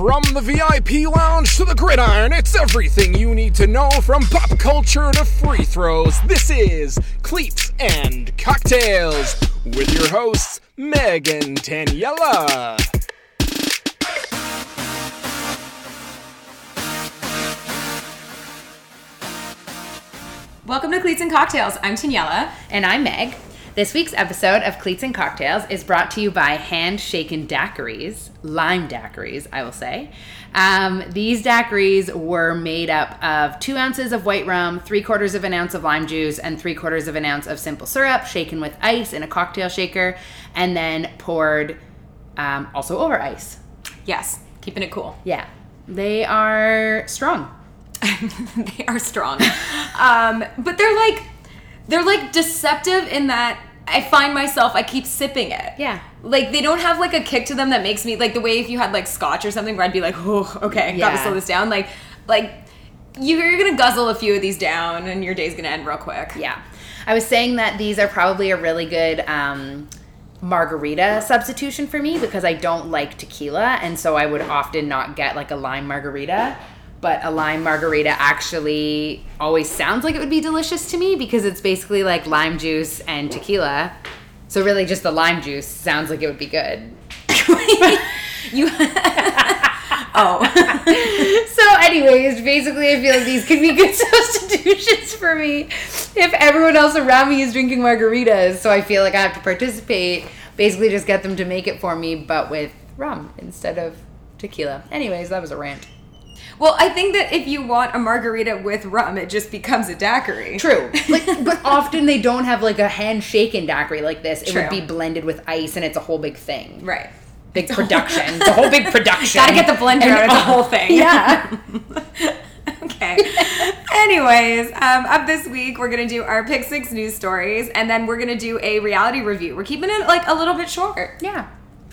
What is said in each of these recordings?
From the VIP lounge to the gridiron, it's everything you need to know from pop culture to free throws. This is Cleats and Cocktails with your hosts, Meg and Daniela. Welcome to Cleats and Cocktails. I'm Daniela. And I'm Meg. This week's episode of Cleats and Cocktails is brought to you by Handshaken Daiquiris, lime daiquiris, I will say. Um, these daiquiris were made up of two ounces of white rum, three quarters of an ounce of lime juice, and three quarters of an ounce of simple syrup, shaken with ice in a cocktail shaker, and then poured um, also over ice. Yes, keeping it cool. Yeah, they are strong. they are strong. um, but they're like they're like deceptive in that I find myself I keep sipping it. Yeah. Like they don't have like a kick to them that makes me like the way if you had like scotch or something where I'd be like, oh, okay, gotta slow this down. Like like you- you're gonna guzzle a few of these down and your day's gonna end real quick. Yeah. I was saying that these are probably a really good um, margarita substitution for me because I don't like tequila. And so I would often not get like a lime margarita. But a lime margarita actually always sounds like it would be delicious to me because it's basically like lime juice and tequila. So really, just the lime juice sounds like it would be good. You Oh. so, anyways, basically, I feel like these could be good substitutions for me if everyone else around me is drinking margaritas. So I feel like I have to participate. Basically, just get them to make it for me, but with rum instead of tequila. Anyways, that was a rant. Well, I think that if you want a margarita with rum, it just becomes a daiquiri. True, like, but often they don't have like a handshaken daiquiri like this. It would be blended with ice, and it's a whole big thing. Right. Big production. it's a whole big production. Gotta get the blender And- out. It's a whole thing. Yeah. okay. Anyways, um, up this week we're gonna do our pick six news stories, and then we're gonna do a reality review. We're keeping it like a little bit short. Yeah.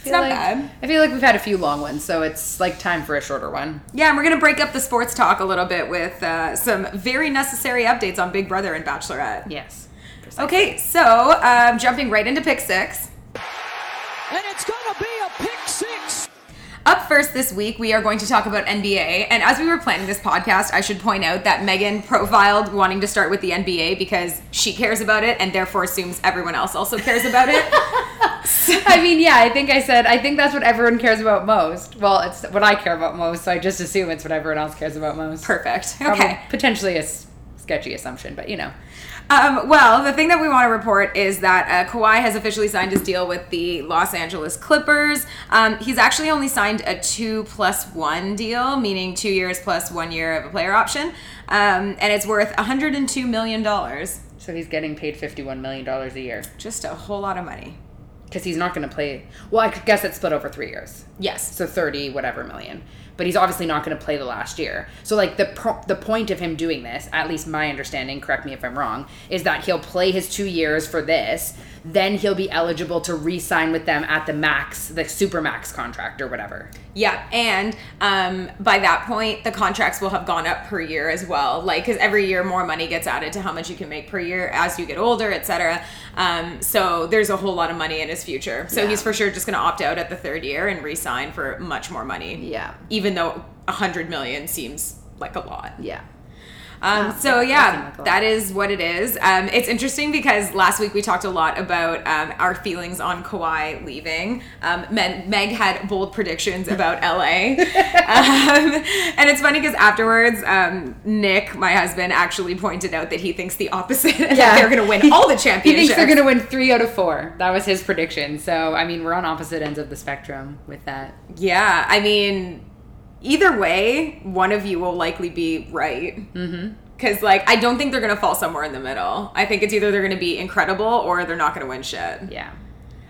It's not like- bad. I feel like we've had a few long ones, so it's like time for a shorter one. Yeah, and we're gonna break up the sports talk a little bit with uh, some very necessary updates on Big Brother and Bachelorette. Yes. Okay, so um, jumping right into pick six. and it's going to be a pick six. Up first this week, we are going to talk about NBA. And as we were planning this podcast, I should point out that Megan profiled wanting to start with the NBA because she cares about it and therefore assumes everyone else also cares about it. I mean, yeah, I think I said, I think that's what everyone cares about most. Well, it's what I care about most, so I just assume it's what everyone else cares about most. Perfect. Probably Okay. potentially a s- sketchy assumption, but you know. Um, well, the thing that we want to report is that uh, Kawhi has officially signed his deal with the Los Angeles Clippers. Um, he's actually only signed a two plus one deal, meaning two years plus one year of a player option, um, and it's worth 102 million dollars. So he's getting paid $51 million a year. Just a whole lot of money. Because he's not going to play. Well, I guess it's split over three years. Yes. So 30 whatever million. But he's obviously not going to play the last year. So like the pro- the point of him doing this, at least my understanding, correct me if I'm wrong, is that he'll play his 2 years for this, then he'll be eligible to re-sign with them at the max, the super max contract or whatever. Yeah, and um, by that point, the contracts will have gone up per year as well. Like, because every year more money gets added to how much you can make per year as you get older, etc. Um, so there's a whole lot of money in his future. So Yeah. he's for sure just going to opt out at the third year and re-sign for much more money. Yeah. even though a hundred million seems like a lot. Yeah. Um, so yeah, that is what it is. Um, it's interesting because last week we talked a lot about um, our feelings on Kawhi leaving. Um, Meg, Meg had bold predictions about LA, um, and it's funny because afterwards, um, Nick, my husband, actually pointed out that he thinks the opposite. Yeah, they're going to win all the He championships. thinks they're going to win 3 out of 4. That was his prediction. So, I mean, we're on opposite ends of the spectrum with that. Yeah, I mean, either way, one of you will likely be right. Mm-hmm. Because, like, I don't think they're going to fall somewhere in the middle. I think it's either they're going to be incredible or they're not going to win shit. Yeah.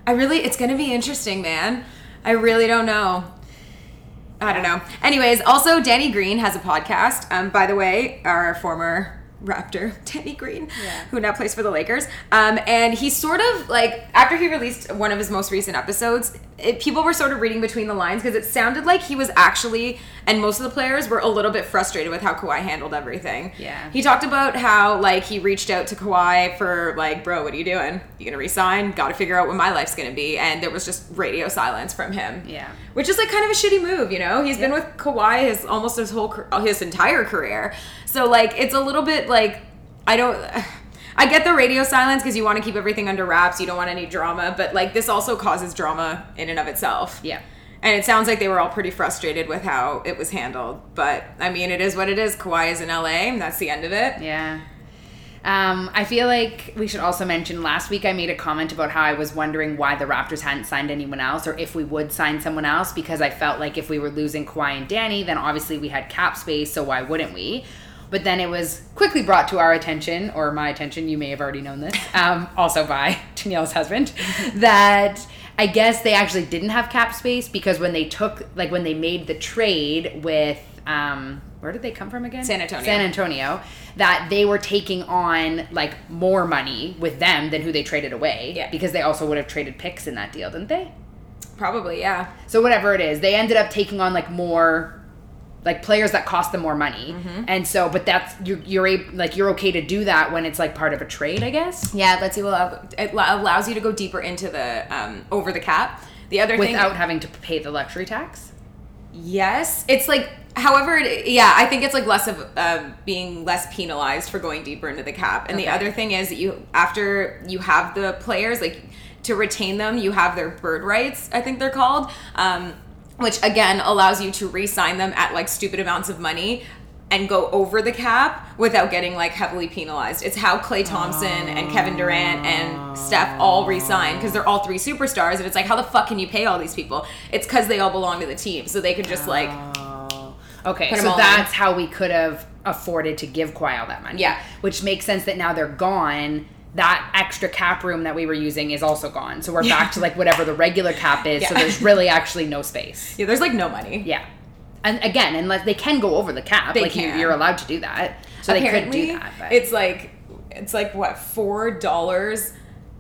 I really, it's going to be interesting, man. I really don't know. I don't know. Anyways, also, Danny Green has a podcast. Um, by the way, our former Raptor, Danny Green, Yeah. who now plays for the Lakers. Um, and he sort of like after he released one of his most recent episodes, it, people were sort of reading between the lines because it sounded like he was actually and most of the players were a little bit frustrated with how Kawhi handled everything. Yeah. He talked about how like he reached out to Kawhi for like, bro, what are you doing? You gonna resign? Got to figure out what my life's gonna be, and there was just radio silence from him. Yeah. Which is like kind of a shitty move, you know. He's been with Kawhi his almost his whole uh, his entire career, so like it's a little bit like I don't. I get the radio silence because you want to keep everything under wraps. You don't want any drama, but like this also causes drama in and of itself. Yeah. And it sounds like they were all pretty frustrated with how it was handled. But I mean, it is what it is. Kawhi is in LA, and that's the end of it. Yeah. Um, I feel like we should also mention last week I made a comment about how I was wondering why the Raptors hadn't signed anyone else or if we would sign someone else because I felt like if we were losing Kawhi and Danny, then obviously we had cap space, so why wouldn't we? But then it was quickly brought to our attention, or my attention, you may have already known this, um, also by Danielle's husband, that I guess they actually didn't have cap space because when they took, like when they made the trade with, um, where did they come from again? San Antonio. San Antonio, that they were taking on like more money with them than who they traded away. Yeah. Because they also would have traded picks in that deal, didn't they? Probably, yeah. So whatever it is, they ended up taking on like more like players that cost them more money. Mm-hmm. And so but that's you're you're a, like you're okay to do that when it's like part of a trade, I guess. Yeah, let's see. Well, it allows you to go deeper into the um, over the cap. The other thing, Without having to pay the luxury tax. yes, it's like. However, it, yeah, I think it's like less of uh, being less penalized for going deeper into the cap. And the other thing is that you after you have the players like to retain them, you have their bird rights. I think they're called, um, which again allows you to re-sign them at like stupid amounts of money and go over the cap without getting like heavily penalized. It's how Klay Thompson and Kevin Durant and Steph all re-signed because they're all three superstars, and it's like how the fuck can you pay all these people? It's because they all belong to the team, so they could just oh. like Oh. Okay, so that's how we could have afforded to give Kawhi all that money. Yeah. Which makes sense that now they're gone. That extra cap room that we were using is also gone. So we're Yeah. back to like whatever the regular cap is. So there's really actually no space. yeah, there's like no money. Yeah. And again, unless they can go over the cap, They like you, can. you're allowed to do that. So they could Apparently, do that. But it's like it's like what four dollars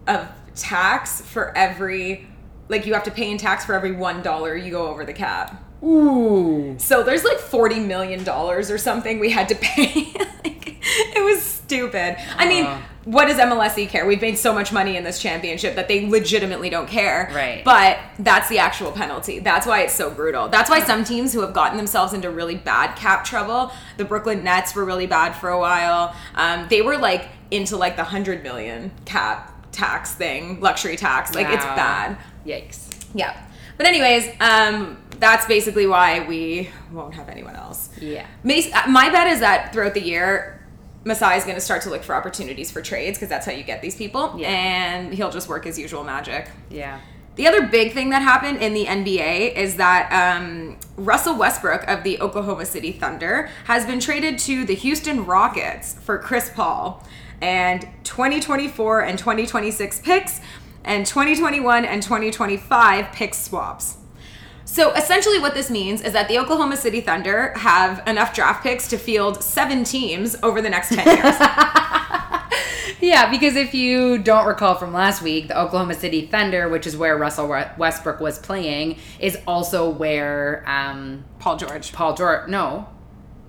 of tax for every like you have to pay in tax for every one dollar you go over the cap. Ooh, So there's like forty million dollars or something we had to pay. like, it was stupid. I mean, Uh. what does MLSE care? We've made so much money in this championship that they legitimately don't care. Right. But that's the actual penalty. That's why it's so brutal. That's why some teams who have gotten themselves into really bad cap trouble, the Brooklyn Nets were really bad for a while. Um, they were like into like the hundred million cap tax thing, luxury tax. Like it's bad. yikes. Yeah. But anyways, um, that's basically why we won't have anyone else. Yeah. Uh, My bet is that throughout the year, Masai is going to start to look for opportunities for trades because that's how you get these people, Yeah. and he'll just work his usual magic. Yeah. The other big thing that happened in the NBA is that um, Russell Westbrook of the Oklahoma City Thunder has been traded to the Houston Rockets for Chris Paul and 2024 and 2026 picks and 2021 and 2025 pick swaps. So essentially, what this means is that the Oklahoma City Thunder have enough draft picks to field seven teams over the next 10 years. Yeah, because if you don't recall from last week, the Oklahoma City Thunder, which is where Russell Westbrook was playing, is also where um, Paul George. Paul George. No.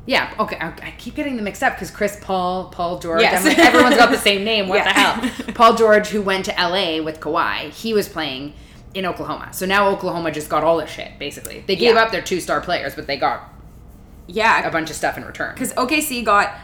Yeah, okay. I, I keep getting them mixed up because Chris Paul, Paul George, Yes. I'm like, everyone's got the same name. What Yeah. the hell? Paul George, who went to LA with Kawhi, he was playing in Oklahoma. So now Oklahoma just got all this shit, basically. They gave Yeah. up their two star players, but they got Yeah, a bunch of stuff in return. because OKC got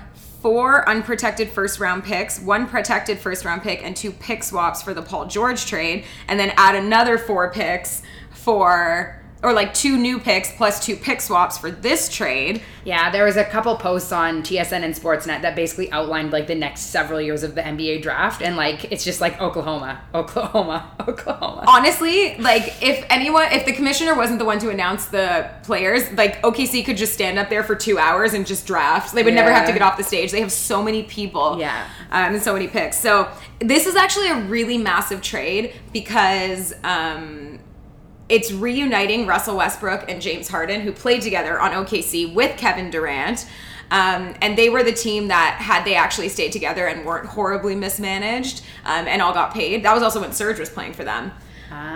four unprotected first round picks, one protected first round pick, and two pick swaps for the Paul George trade, and then add another four picks for, or like two new picks plus two pick swaps for this trade. Yeah, there was a couple posts on TSN and Sportsnet that basically outlined like the next several years of the NBA draft, and like it's just like Oklahoma, Oklahoma, Oklahoma. Honestly, like if anyone, if the commissioner wasn't the one to announce the players, like OKC could just stand up there for two hours and just draft. They would never have to get off the stage. They have so many people, Yeah. um, and so many picks. So this is actually a really massive trade because. Um, it's reuniting Russell Westbrook and James Harden, who played together on OKC with Kevin Durant. Um, and they were the team that, had they actually stayed together and weren't horribly mismanaged um, and all got paid, that was also when Serge was playing for them.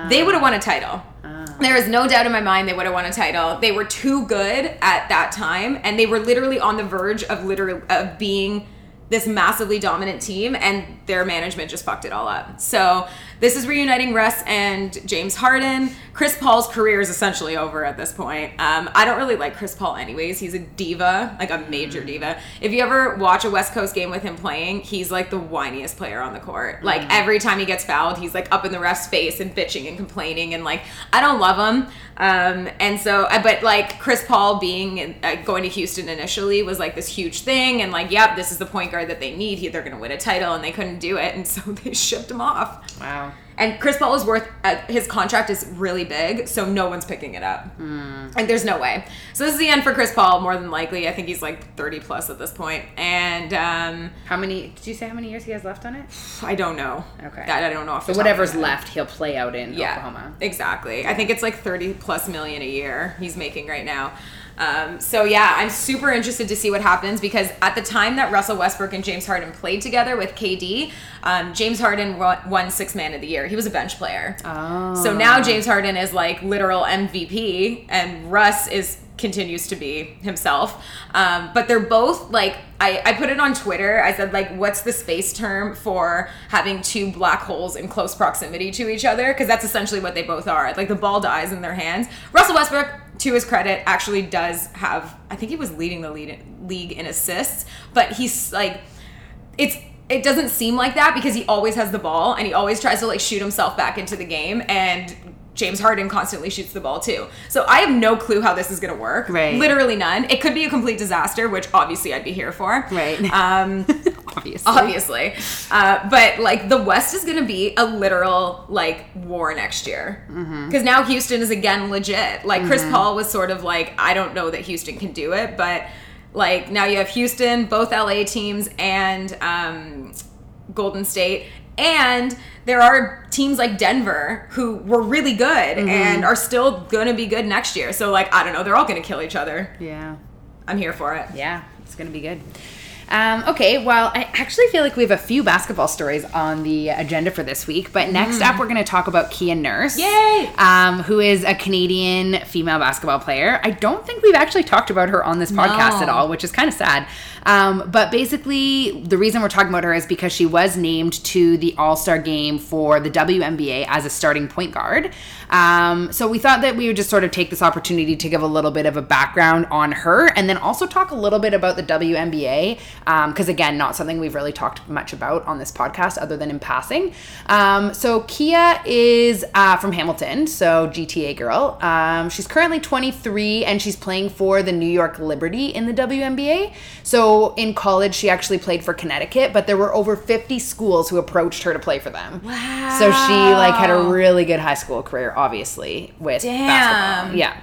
They would have won a title. Ah. There is no doubt in my mind they would have won a title. They were too good at that time, and they were literally on the verge of literally of being this massively dominant team, and their management just fucked it all up. So this is reuniting Russ and James Harden. Chris Paul's career is essentially over at this point. Um, I don't really like Chris Paul, anyways. He's a diva, like a major diva. If you ever watch a West Coast game with him playing, he's like the whiniest player on the court. Like every time he gets fouled, he's like up in the ref's face and bitching and complaining, and like I don't love him. Um, and so, uh, but like Chris Paul being uh, going to Houston initially was like this huge thing, and like, yep, this is the point guard that they need. He- They're going to win a title, and they couldn't do it, and so they shipped him off. Wow. And Chris Paul is worth uh, his contract is really big, so no one's picking it up. Like there's no way. So this is the end for Chris Paul, more than likely. I think he's like 30 plus at this point. and um, How many? Did you say how many years he has left on it? I don't know. Okay. That I don't know. Off So whatever's left, he'll play out in Yeah, Oklahoma. exactly. I think it's like 30 plus million a year he's making right now. Um, so yeah, I'm super interested to see what happens because at the time that Russell Westbrook and James Harden played together with KD, um, James Harden won, won Sixth Man of the Year. He was a bench player. Oh. So now James Harden is like literal MVP, and Russ is continues to be himself. Um, but they're both like I, I put it on Twitter. I said like, what's the space term for having two black holes in close proximity to each other? Because that's essentially what they both are. Like the ball dies in their hands. Russell Westbrook, to his credit, actually does have. I think he was leading the lead, league in assists, but he's like it's it doesn't seem like that because he always has the ball and he always tries to like shoot himself back into the game and James Harden constantly shoots the ball too. So I have no clue how this is going to work. Right. Literally none. It could be a complete disaster, which obviously I'd be here for. Right. Um Obviously. obviously. Uh, but like the West is going to be a literal like war next year because now Houston is again legit. Like Chris Paul was sort of like, I don't know that Houston can do it, but like now you have Houston, both LA teams, and um, Golden State, and there are teams like Denver who were really good and are still going to be good next year. So like I don't know, they're all going to kill each other. Yeah. I'm here for it. Yeah, it's gonna be good. Um, okay, well, I actually feel like we have a few basketball stories on the agenda for this week, but next up, we're going to talk about Kia Nurse. Yay! Um, who is a Canadian female basketball player. I don't think we've actually talked about her on this podcast No. at all, which is kind of sad. Um, but basically, the reason we're talking about her is because she was named to the All Star game for the WNBA as a starting point guard. Um, so we thought that we would just sort of take this opportunity to give a little bit of a background on her and then also talk a little bit about the WNBA, because again, not something we've really talked much about on this podcast other than in passing. Um, so Kia is uh, from Hamilton, so GTA girl. Um, she's currently 23 and she's playing for the New York Liberty in the WNBA. So in college, she actually played for Connecticut, but there were over 50 schools who approached her to play for them. Wow. So she like had a really good high school career, obviously, with Damn. basketball. Yeah.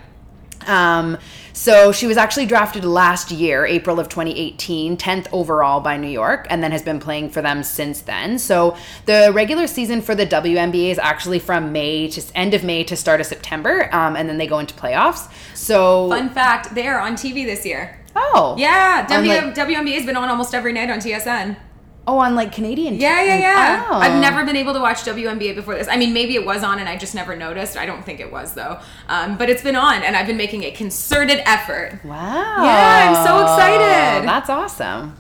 Um, so she was actually drafted last year, April of 2018, 10th overall by New York, and then has been playing for them since then. So the regular season for the WNBA is actually from May to end of May to start of September, um, and then they go into playoffs. So Fun fact, they are on TV this year. Oh Yeah, w- like- WNBA's been on almost every night on TSN. oh on like Canadian Yeah, yeah, yeah. Oh. I've never been able to watch WNBA before this. I mean, maybe it was on and I just never noticed. I don't think it was though. Um, but it's been on and I've been making a concerted effort. Wow. Yeah, I'm so excited. That's awesome.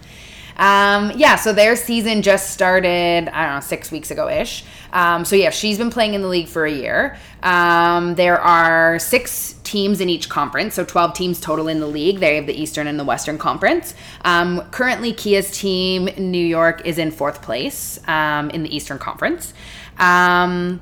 Um, yeah, so their season just started, I don't know, six weeks ago ish. Um, so yeah, she's been playing in the league for a year. Um, there are six teams in each conference, so 12 teams total in the league. They have the Eastern and the Western Conference. Um, currently, Kia's team, New York, is in fourth place um, in the Eastern Conference. Um,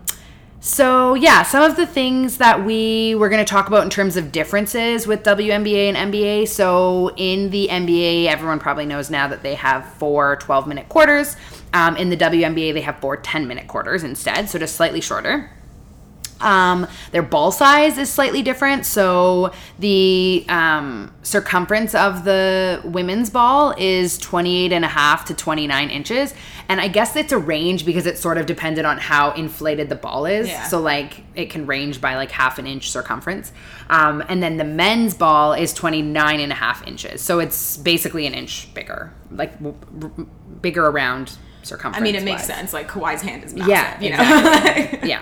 so, yeah, some of the things that we were going to talk about in terms of differences with WNBA and NBA. So, in the NBA, everyone probably knows now that they have four 12 minute quarters. Um, in the WNBA, they have four 10 minute quarters instead, so just slightly shorter. Um, their ball size is slightly different. So the um, circumference of the women's ball is 28 and a half to 29 inches. And I guess it's a range because it's sort of dependent on how inflated the ball is. Yeah. So like it can range by like half an inch circumference. Um, and then the men's ball is 29 and a half inches. So it's basically an inch bigger, like w- r- bigger around circumference. I mean, it makes wise. sense. Like Kawhi's hand is massive. Yeah, you know? exactly. yeah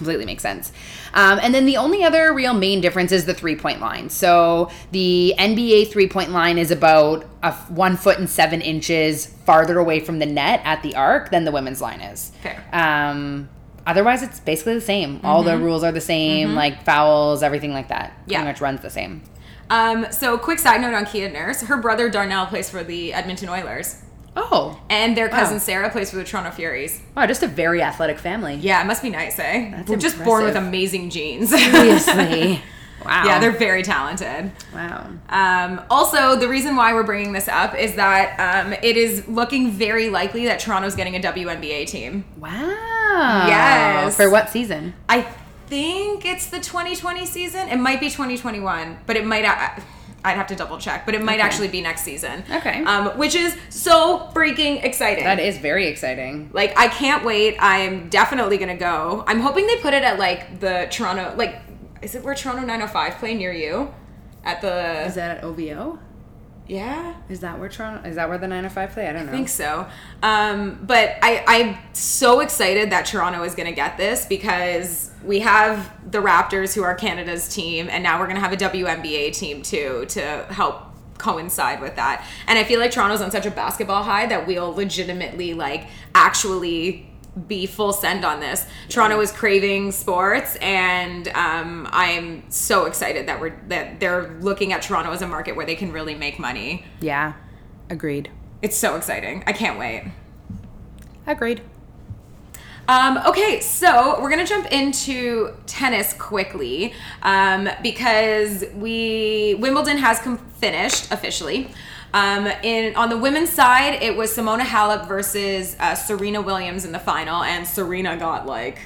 completely makes sense. Um, and then the only other real main difference is the three point line. So the NBA three point line is about a f- one foot and seven inches farther away from the net at the arc than the women's line is. Fair. Um, otherwise, it's basically the same. All the rules are the same, like fouls, everything like that. Yeah. Pretty much runs the same. Um, so, quick side note on Kia Nurse. Her brother Darnell plays for the Edmonton Oilers, Oh, and their cousin Wow. Sarah plays for the Toronto Furies. wow, just a very athletic family. Yeah, it must be nice, eh? That's We're just born with amazing genes. Seriously. wow. yeah, they're very talented. wow. Um, also, the reason why we're bringing this up is that um, it is looking very likely that Toronto's getting a WNBA team. Wow. Yes. For what season? I think it's the 2020 season. It might be 2021, but it might. I- I'd have to double check, but it might Okay. actually be next season. Okay. Um, which is so freaking exciting. That is very exciting. Like I can't wait. I'm definitely gonna go. I'm hoping they put it at like the Toronto. Like, is it where Toronto 905 play near you? At the Is that at OVO? Yeah. Is that where Toronto? Is that where the nine to five play? I don't know. I think so. Um, but I, I'm so excited that Toronto is going to get this because we have the Raptors, who are Canada's team, and now we're going to have a WNBA team too to help coincide with that. And I feel like Toronto's on such a basketball high that we'll legitimately, like, actually be full send on this. Toronto is craving sports, and um, I'm so excited that we're that they're looking at Toronto as a market where they can really make money. Yeah. Agreed. It's so exciting. I can't wait. Agreed. Um, okay, so we're gonna jump into tennis quickly um, because we Wimbledon has com- finished officially. Um, in on the women's side, it was Simona Halep versus uh, Serena Williams in the final, and Serena got like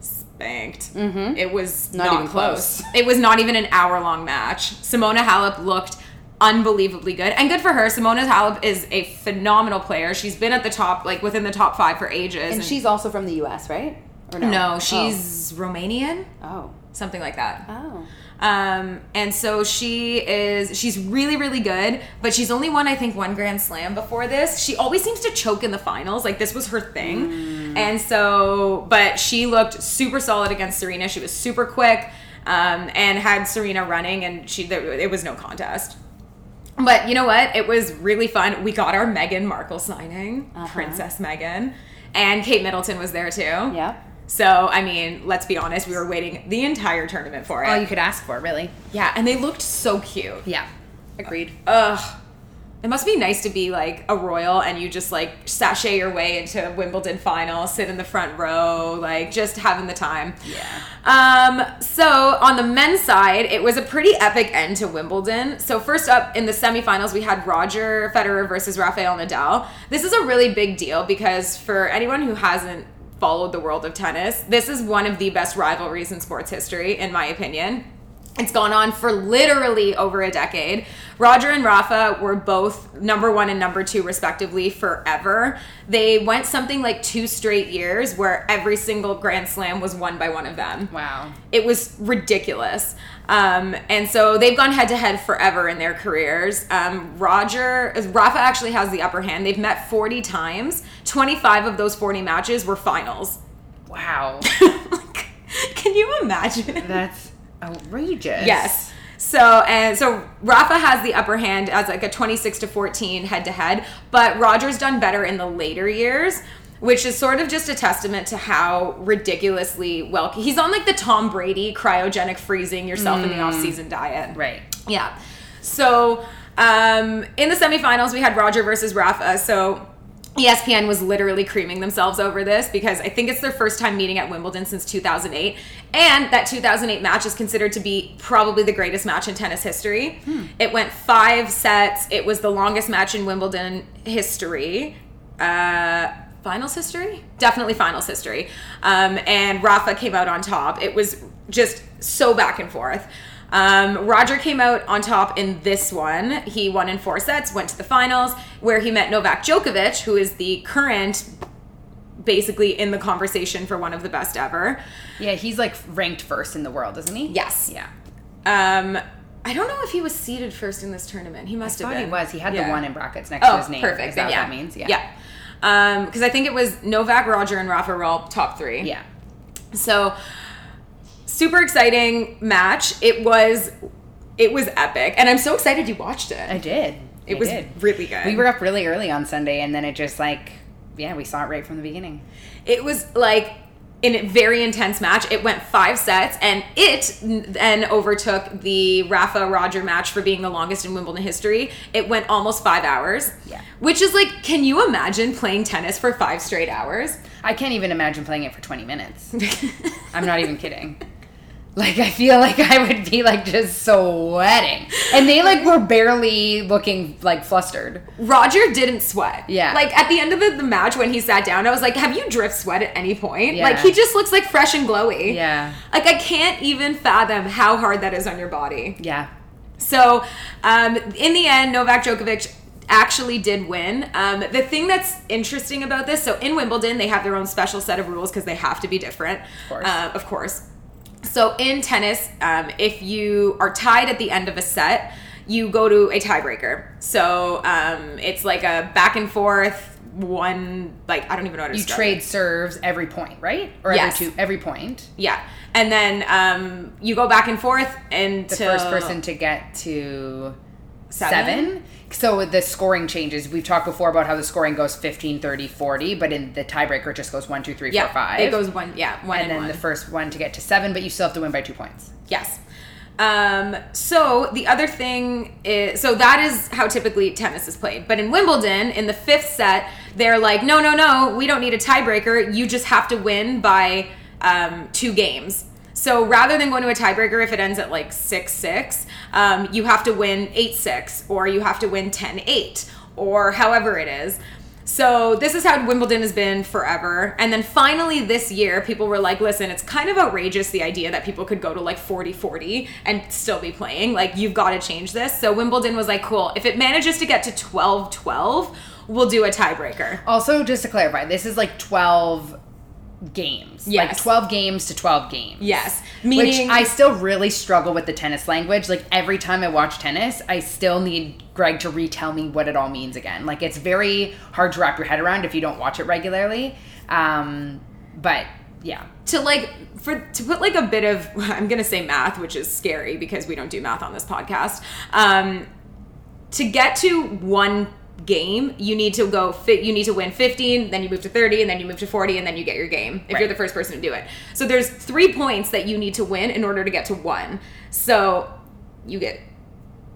spanked. Mm-hmm. It was Not not, even close. close. It was not even an hour long match. Simona Halep looked unbelievably good and good for her. Simona Halep is a phenomenal player. She's been at the top, like within the top five for ages. And she's also from the US, right? Or no, she's Romanian, Oh. something like that. Oh. Um, and so she is, she's really, really good, but she's only won, I think, one Grand Slam before this. She always seems to choke in the finals. Like, this was her thing. And so, but she looked super solid against Serena. She was super quick um, and had Serena running, and she, there, it was no contest. But you know what? It was really fun. We got our Meghan Markle signing, Princess Meghan, and Kate Middleton was there too. Yeah. So, I mean, let's be honest, we were waiting the entire tournament for it. All you could ask for, really. yeah, and they looked so cute. Yeah. Agreed. Ugh. It must be nice to be like a royal and you just like sashay your way into Wimbledon final, sit in the front row, like just having the time. Yeah. Um, so on the men's side, it was a pretty epic end to Wimbledon. So first up in the semifinals, we had Roger Federer versus Rafael Nadal. This is a really big deal because for anyone who hasn't followed the world of tennis, this is one of the best rivalries in sports history, in my opinion. It's gone on for literally over a decade. Roger and Rafa were both number one and number two, respectively, forever. They went something like two straight years where every single Grand Slam was won by one of them. Wow. It was ridiculous. Um, and so they've gone head to head forever in their careers. Um, Roger, Rafa actually has the upper hand. They've met 40 times. 25 of those 40 matches were finals. Wow. Like, Can you imagine? That's outrageous. Yes. So and so Rafa has the upper hand as like a 26 to 14 head to head, but Roger's done better in the later years, which is sort of just a testament to how ridiculously well he's on like the Tom Brady cryogenic freezing yourself in the off-season diet. Right. Yeah. So um, in the semifinals, we had Roger versus Rafa. So ESPN was literally creaming themselves over this because I think it's their first time meeting at Wimbledon since 2008. And that 2008 match is considered to be probably the greatest match in tennis history. It went five sets, it was the longest match in Wimbledon history. Uh, finals history? Definitely finals history. Um, and Rafa came out on top. It was just so back and forth. Um, Roger came out on top in this one. He won in four sets, went to the finals, where he met Novak Djokovic, who is the current, basically in the conversation for one of the best ever. Yeah, he's like ranked first in the world, isn't he? Yes. Yeah. Um, I don't know if he was seated first in this tournament. He must I have been. he was. He had Yeah. the one in brackets next to Oh, his name. perfect. Is that yeah. what that means? Yeah. Yeah. Um, because I think it was Novak, Roger, and Rafa were all top three. Yeah. So, super exciting match. It was it was epic, and I'm so excited you watched it. I did. It I was did. really good. We were up really early on Sunday, and then it just like, yeah, we saw it right from the beginning. It was like in a very intense match. It went five sets, and it then overtook the Rafa Roger match for being the longest in Wimbledon history. It went almost five hours. Yeah. Which is like, can you imagine playing tennis for five straight hours? I can't even imagine playing it for 20 minutes. I'm not even kidding. Like I feel like I would be like just sweating, and they like were barely looking like flustered. Roger didn't sweat. Yeah. Like at the end of the, the match when he sat down, I was like, have you drift sweat at any point? Yeah. Like he just looks like fresh and glowy. Yeah, Like I can't even fathom how hard that is on your body. yeah. So, um, in the end, Novak Djokovic actually did win. Um, the thing that's interesting about this, so in Wimbledon, they have their own special set of rules because they have to be different. Of course. Uh, of course. So in tennis, um, if you are tied at the end of a set, you go to a tiebreaker. So um, it's like a back and forth one. Like I don't even know how to You trade it. serves every point, right? Or Yes. every two, every point. Yeah, and then um, you go back and forth and The first person to get to Seven? seven. So the scoring changes. We've talked before about how the scoring goes 15, 30, 40, but in the tiebreaker it just goes one, two, three, four, Yeah, five. it goes one. Yeah, one and and, then one. the first one to get to seven, but you still have to win by two points. Yes. Um, so the other thing is, so that is how typically tennis is played. But in Wimbledon, in the fifth set, they're like, no, no, no, we don't need a tiebreaker. You just have to win by um, two games. So rather than going to a tiebreaker if it ends at like 6 6, um, you have to win 8 6, or you have to win 10 8, or however it is. So this is how Wimbledon has been forever. And then finally this year, people were like, listen, it's kind of outrageous the idea that people could go to like 40 40 and still be playing. Like, you've got to change this. So Wimbledon was like, cool, if it manages to get to 12 12, we'll do a tiebreaker. Also, just to clarify, this is like 12 games. Like 12 games to 12 games. Yes. Which Meaning, I still really struggle with the tennis language. Like every time I watch tennis, I still need Greg to retell me what it all means again. Like it's very hard to wrap your head around if you don't watch it regularly. Um, but yeah. to like for to put like a bit of I'm gonna say math, which is scary because we don't do math on this podcast. Um, to get to one game, you need to go fit. You need to win 15, then you move to 30, and then you move to 40, and then you get your game if Right. you're the first person to do it. So there's three points that you need to win in order to get to one. So you get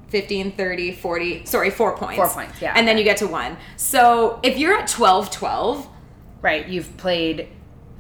15, 30, 40, sorry, four points. Four points, yeah, And then you get to one. So if you're at 12, 12, Right. You've played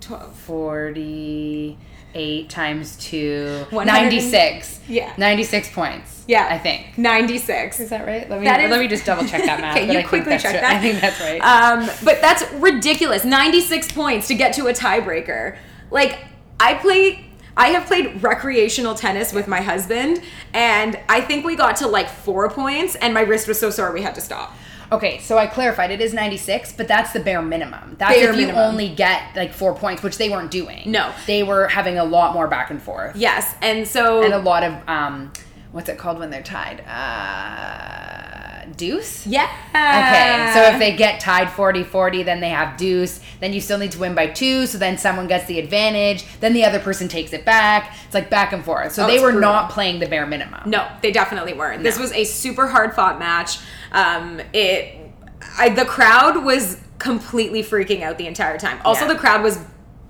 12 48 times 2, 100 96. Yeah. 96 points. Yeah. I think. 96. Is that right? Let me, is- let me just double check that math. Okay, you I think quickly that's check right. that. I think that's right. Um, but that's ridiculous. 96 points to get to a tiebreaker. Like, I play. I have played recreational tennis with my husband, and I think we got to like four points, and my wrist was so sore we had to stop. Okay, so I clarified it is 96, but that's the bare minimum. That's Bare if you minimum. only get like four points, which they weren't doing. No. They were having a lot more back and forth. Yes, and so And a lot of, um, what's it called when they're tied? Uh, deuce? yeah. Okay, so if they get tied 40 40, then they have deuce. Then you still need to win by two, so then someone gets the advantage. Then the other person takes it back. It's like back and forth. So Oh, they were brutal. not playing the bare minimum. No, they definitely weren't. This was a super hard fought match. Um, it, I, the crowd was completely freaking out the entire time. Also, Yeah. the crowd was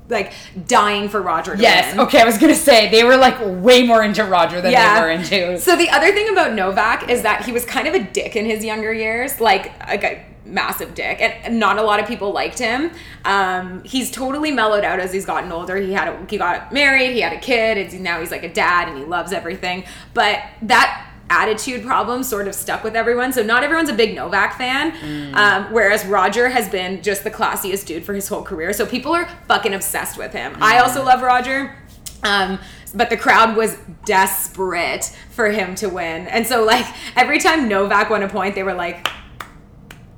like dying for Roger Yes, win. okay, I was gonna say they were like way more into Roger than they were into. So the other thing about Novak is that he was kind of a dick in his younger years, like like a massive dick, and not a lot of people liked him. Um, he's totally mellowed out as he's gotten older. He had a, he got married, he had a kid, it's, now he's like a dad and he loves everything. But that attitude problem sort of stuck with everyone. So not everyone's a big Novak fan. Um, whereas Roger has been just the classiest dude for his whole career. So people are fucking obsessed with him. I also love Roger. Um, but the crowd was desperate for him to win. And so like every time Novak won a point, they were like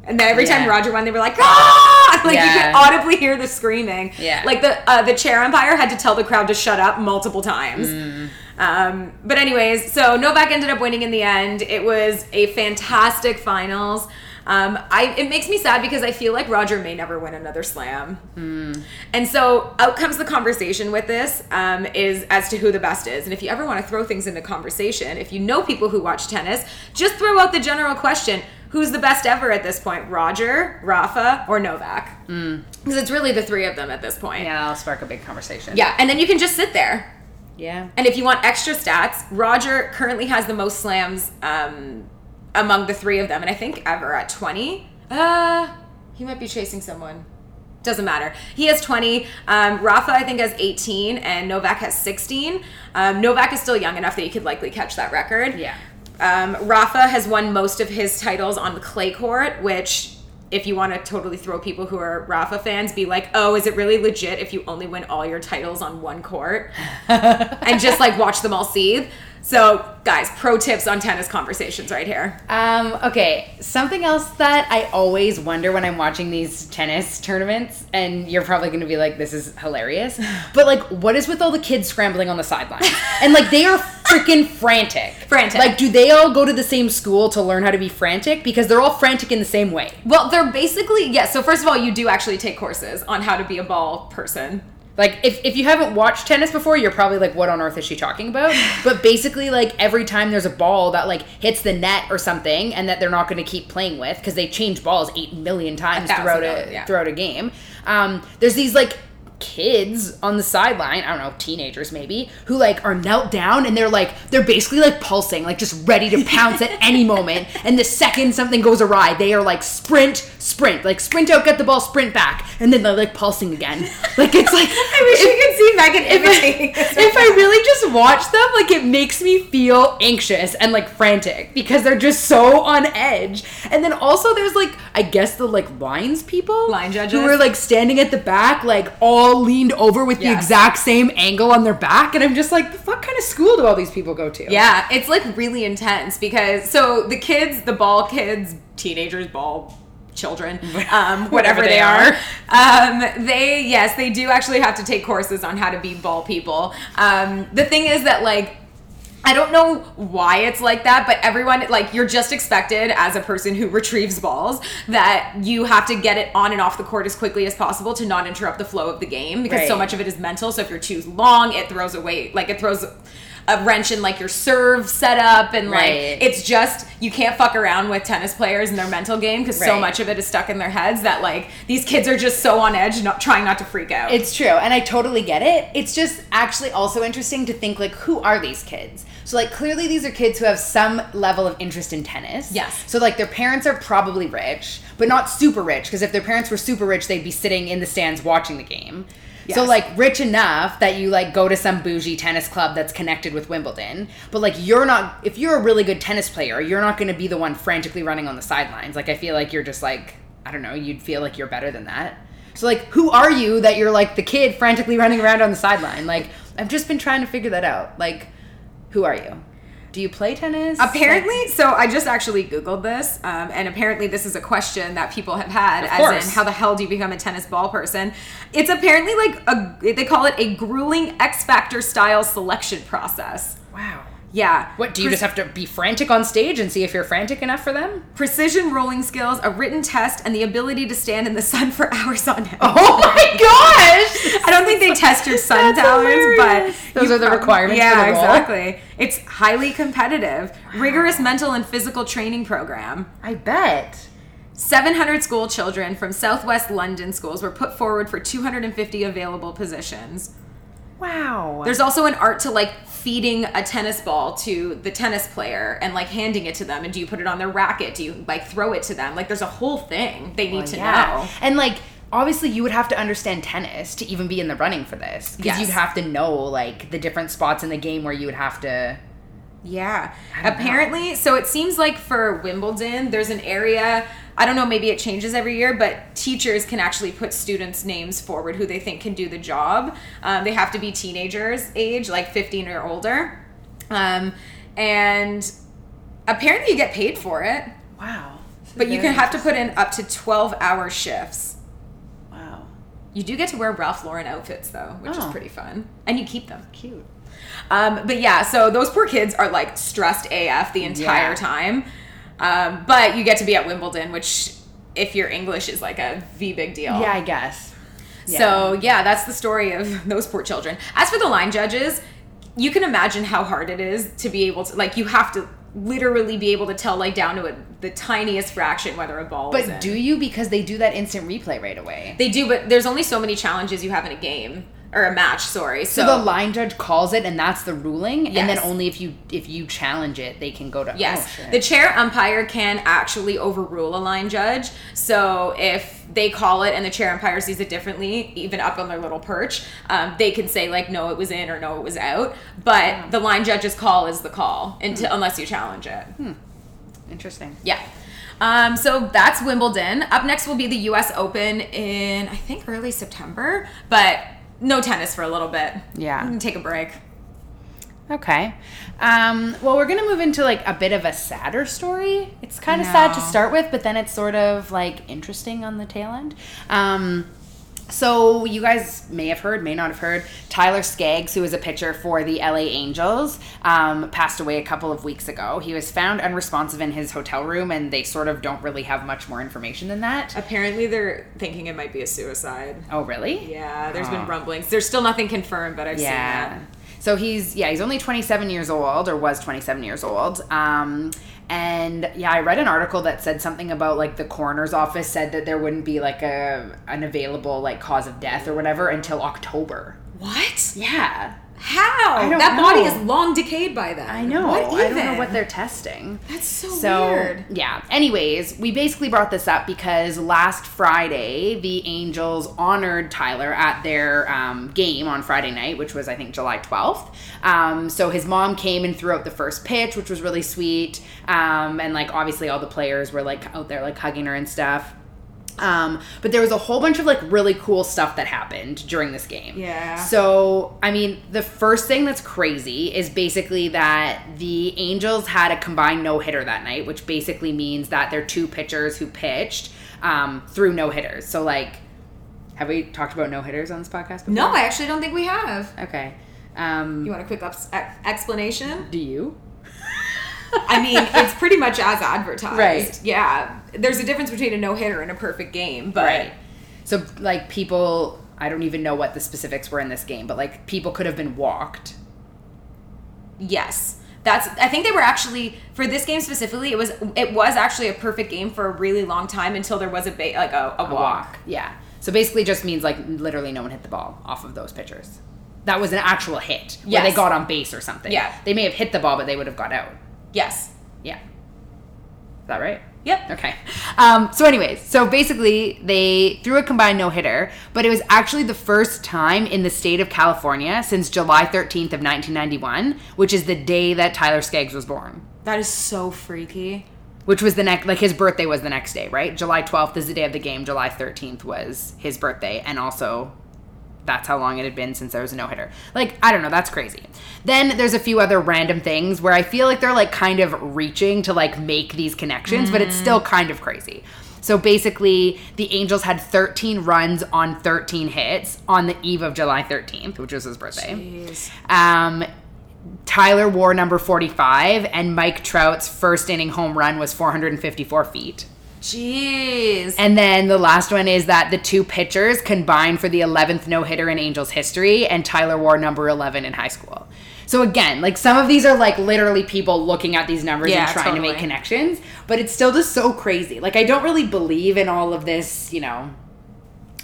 and then every time Roger won, they were like, ah! Like you could audibly hear the screaming. Yeah. Like the uh, the chair umpire had to tell the crowd to shut up multiple times. Mm. Um, but anyways, so Novak ended up winning in the end. It was a fantastic finals. Um, I it makes me sad because I feel like Roger may never win another slam. Hmm. And so out comes the conversation with this um, is as to who the best is. And if you ever want to throw things into conversation, if you know people who watch tennis, just throw out the general question: Who's the best ever at this point? Roger, Rafa, or Novak? Because it's really the three of them at this point. Hmm. Yeah, I'll spark a big conversation. Yeah, and then you can just sit there. Yeah. And if you want extra stats, Roger currently has the most slams um, among the three of them, and I think ever at 20. Uh, he might be chasing someone. Doesn't matter. He has 20. Um, Rafa, I think, has 18, and Novak has 16. Um, Novak is still young enough that he could likely catch that record. Yeah. Um, Rafa has won most of his titles on the clay court, which, if you want to totally throw people who are Rafa fans, be like, oh, is it really legit if you only win all your titles on one court? and just like watch them all seethe. So, guys, pro tips on tennis conversations right here. Um, okay, something else that I always wonder when I'm watching these tennis tournaments, and you're probably gonna be like, this is hilarious, but like, what is with all the kids scrambling on the sideline? and like, they are freaking frantic. Frantic. Like, do they all go to the same school to learn how to be frantic? Because they're all frantic in the same way. Well, they're basically, yes. so, first of all, you do actually take courses on how to be a ball person. Like, if, if you haven't watched tennis before, you're probably like, what on earth is she talking about? But basically, like, every time there's a ball that, like, hits the net or something and that they're not going to keep playing with because they change balls 8 million times throughout a, yeah. throughout a game, um, there's these, like, kids on the sideline, I don't know, teenagers maybe, who like are knelt down and they're like they're basically like pulsing, like just ready to pounce at any moment. And the second something goes awry, they are like sprint, sprint, like sprint out, get the ball, sprint back, and then they're like pulsing again. Like it's like I wish you could see Megan if I, imitating if I really just watch them, like it makes me feel anxious and like frantic because they're just so on edge. And then also there's like I guess the like lines people, Line judges. who are like standing at the back, like all leaned over with the exact same angle on their back, and I'm just like, the fuck kind of school do all these people go to? Yeah, it's like really intense because so the kids, the ball kids, teenagers, ball children, um, whatever, they, they are, um, they yes, they do actually have to take courses on how to be ball people. Um, the thing is that like. I don't know why it's like that, but everyone, like, you're just expected as a person who retrieves balls that you have to get it on and off the court as quickly as possible to not interrupt the flow of the game because so much of it is mental. So if you're too long, it throws away, like, it throws a wrench in, like, your serve setup. And, like, it's just, you can't fuck around with tennis players and their mental game because so much of it is stuck in their heads that, like, these kids are just so on edge, not trying not to freak out. It's true, and I totally get it. It's just actually also interesting to think like who are these kids? So like clearly these are kids who have some level of interest in tennis. Yes. So like their parents are probably rich, but not super rich because if their parents were super rich, they'd be sitting in the stands watching the game. So like rich enough that you like go to some bougie tennis club that's connected with Wimbledon, but like you're not if you're a really good tennis player, you're not going to be the one frantically running on the sidelines. Like I feel like you're just like I don't know, you'd feel like you're better than that. So like who are you that you're like the kid frantically running around on the sideline? Like I've just been trying to figure that out. Like who are you? Do you play tennis? Apparently, so I just actually Googled this, um, and apparently, this is a question that people have had, Of as course. in, how the hell do you become a tennis ball person? It's apparently like a, they call it a grueling X Factor style selection process. wow. Yeah. What do you Pre- just have to be frantic on stage and see if you're frantic enough for them? precision rolling skills, a written test, and the ability to stand in the sun for hours on end. Oh my gosh! I don't think they test your sun talents, but Those are the requirements Yeah, for the role? exactly. It's highly competitive, rigorous mental and physical training program. I bet. 700 school children from Southwest London schools were put forward for 250 available positions. Wow. There's also an art to like feeding a tennis ball to the tennis player and like handing it to them. And do you put it on their racket? Do you like throw it to them? Like there's a whole thing they need to know. And like obviously you would have to understand tennis to even be in the running for this because Yes. you'd have to know like the different spots in the game where you would have to Yeah. Apparently, so it seems like for Wimbledon, there's an area, I don't know, maybe it changes every year, but teachers can actually put students' names forward who they think can do the job. Um, they have to be teenagers age, like 15 or older. Um, and apparently, you get paid for it, wow. but you can have to put in up to 12 hour shifts. wow. You do get to wear Ralph Lauren outfits, though, which is Oh. pretty fun. And you keep them. Cute. Um, but yeah, so those poor kids are like stressed AF the entire Yeah. time. Um, but you get to be at Wimbledon, which if your English is like a v big deal. Yeah, I guess. So yeah, that's the story of those poor children. As for the line judges, you can imagine how hard it is to be able to like you have to literally be able to tell like down to a, the tiniest fraction whether a ball. But do you because they do that instant replay right away? they do, but there's only so many challenges you have in a game or a match. Sorry, so, So, the line judge calls it, and that's the ruling. And then only if you if you challenge it, they can go to. Yes, Oh, the chair umpire can actually overrule a line judge. So if they call it and the chair umpire sees it differently, even up on their little perch, um, they can say like, no, it was in or no, it was out. But the line judge's call is the call until unless you challenge it. hmm. Interesting. Yeah. Um, so that's Wimbledon. Up next will be the U.S. Open in I think early September, but no tennis for a little bit. Yeah. Can take a break. Okay. Um, well, we're gonna move into like a bit of a sadder story. It's kind of sad to start with, but then it's sort of like interesting on the tail end. Um, so you guys may have heard, may not have heard, Tyler Skaggs, who was a pitcher for the LA Angels, um, passed away a couple of weeks ago. He was found unresponsive in his hotel room, and they sort of don't really have much more information than that. Apparently, they're thinking it might be a suicide. Oh, really? Yeah, there's Oh. been rumblings. There's still nothing confirmed, but I've seen Yeah. that. So he's yeah he's only 27 years old or was 27 years old. Um, and yeah, I read an article that said something about like the coroner's office said that there wouldn't be like a an available like cause of death or whatever until October. What? Yeah, How? That body know. is long decayed by then. I know. What I don't know what they're testing. That's so, So weird. yeah. Anyways, we basically brought this up because last Friday the Angels honored Tyler at their um, game on Friday night, which was I think July twelfth. Um, so his mom came and threw out the first pitch, which was really sweet. Um, and like obviously all the players were like out there like hugging her and stuff. Um, but there was a whole bunch of like really cool stuff that happened during this game. Yeah. So, I mean, the first thing that's crazy is basically that the Angels had a combined no hitter that night, which basically means that their two pitchers who pitched um, threw no hitters. So, like, have we talked about no hitters on this podcast? Before? No, I actually don't think we have. Okay. Um, You want a quick ups- explanation? do you? I mean, it's pretty much as advertised. Right. Yeah. There's a difference between a no hitter and a perfect game, but Right. So, like, people, I don't even know what the specifics were in this game, but like, people could have been walked. yes. That's I think they were actually for this game specifically, it was it was actually a perfect game for a really long time until there was a ba- like a, a, A walk. walk. Yeah. So basically just means like literally no one hit the ball off of those pitchers. That was an actual hit. Where they got on base or something. Yeah. They may have hit the ball, but they would have got out. Yes. Yeah. Is that right? Yep. Okay. Um, so, anyways, so basically, they threw a combined no hitter, but it was actually the first time in the state of California since July 13th of 1991, which is the day that Tyler Skaggs was born. That is so freaky. Which was the next, like his birthday was the next day, right? July 12th is the day of the game. July 13th was his birthday. And also, that's how long it had been since there was a no hitter. Like, I don't know, that's crazy. Then there's a few other random things where I feel like they're like kind of reaching to like make these connections, but it's still kind of crazy. So basically, the Angels had 13 runs on 13 hits on the eve of July 13th, which was his birthday. Um, Tyler wore number 45, and Mike Trout's first inning home run was 454 feet. Jeez. And then the last one is that the two pitchers combined for the 11th no hitter in Angels history, and Tyler wore number 11 in high school. So again, like some of these are like literally people looking at these numbers Yeah, and trying to make connections, but it's still just so crazy. Like I don't really believe in all of this, you know,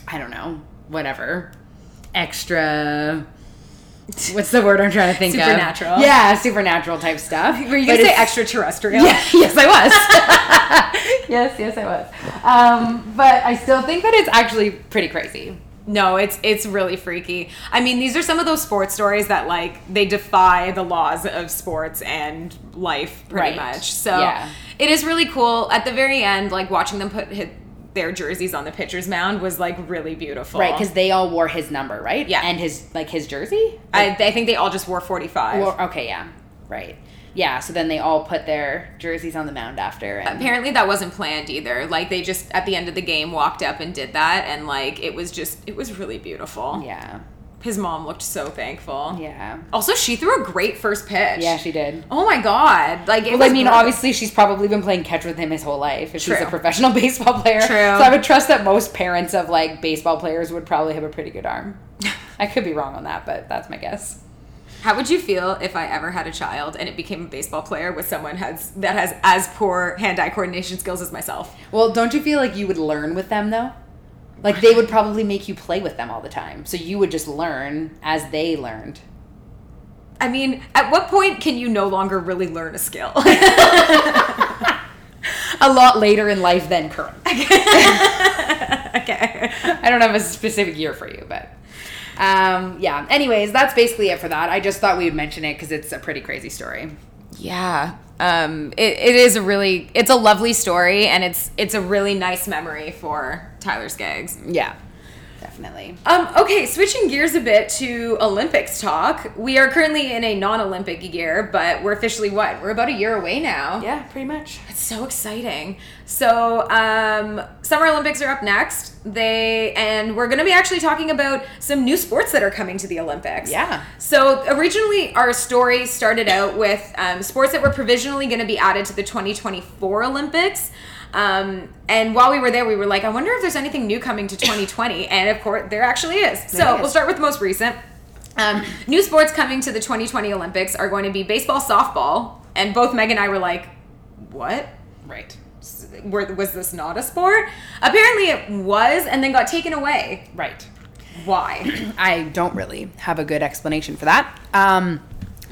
I don't know, whatever. Extra What's the word I'm trying to think Supernatural. of? Supernatural. Yeah, supernatural type stuff. Were you gonna say extraterrestrial? yeah, yes, I was. yes, yes, I was. Um, but I still think that it's actually pretty crazy. No, it's it's really freaky. I mean, these are some of those sports stories that like they defy the laws of sports and life pretty Right. much. So Yeah. it is really cool. At the very end, like watching them put hit their jerseys on the pitcher's mound was like really beautiful. Right, because they all wore his number, right? Yeah. And his, like, his jersey? I, I think they all just wore forty five. Okay, yeah. Right. Yeah, so then they all put their jerseys on the mound after. And, Apparently that wasn't planned either. Like they just at the end of the game walked up and did that, and like it was just it was really beautiful. yeah. His mom looked so thankful. Yeah. Also, she threw a great first pitch. Yeah, she did. Oh my god! Like, it Well, I mean, obviously, she's probably been playing catch with him his whole life. If she's a professional baseball player, True. So I would trust that most parents of like baseball players would probably have a pretty good arm. I could be wrong on that, but that's my guess. How would you feel if I ever had a child and it became a baseball player with someone has that has as poor hand-eye coordination skills as myself? Well, don't you feel like you would learn with them though? Like they would probably make you play with them all the time, so you would just learn as they learned. I mean, at what point can you no longer really learn a skill? A lot later in life than current. okay. I don't have a specific year for you, but um, yeah. Anyways, that's basically it for that. I just thought we would mention it because it's a pretty crazy story. Yeah. Um, it, it is a really it's a lovely story and it's it's a really nice memory for Tyler Skaggs. Yeah, definitely. Um, okay, switching gears a bit to Olympics talk. We are currently in a non-Olympic year, but we're officially what? We're about a year away now. Yeah, pretty much. It's so exciting. So, um, Summer Olympics are up next. They and we're going to be actually talking about some new sports that are coming to the Olympics. Yeah. So originally, our story started out with um, sports that were provisionally going to be added to the 2024 Olympics. Um, and while we were there, we were like, I wonder if there's anything new coming to 2020. And of course, there actually is. So There is. we'll start with the most recent. Um, new sports coming to the 2020 Olympics are going to be baseball, softball, and both Meg and I were like, "What? Right. Were, was this not a sport?" Apparently, it was, and then got taken away. Right. Why? I don't really have a good explanation for that. Um,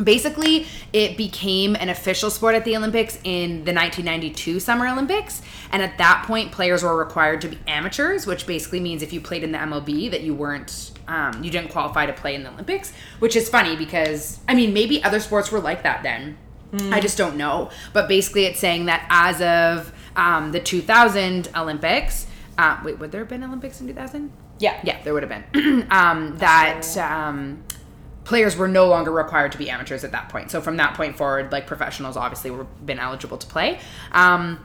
basically, it became an official sport at the Olympics in the 1992 Summer Olympics, and at that point, players were required to be amateurs, which basically means if you played in the MLB, that you weren't, um, you didn't qualify to play in the Olympics. Which is funny because I mean, maybe other sports were like that then. I just don't know. But basically, it's saying that as of um, the 2000 Olympics, uh, wait, would there have been Olympics in 2000? Yeah. Yeah, there would have been. um, that um, players were no longer required to be amateurs at that point. So from that point forward, like professionals obviously were been eligible to play. Um,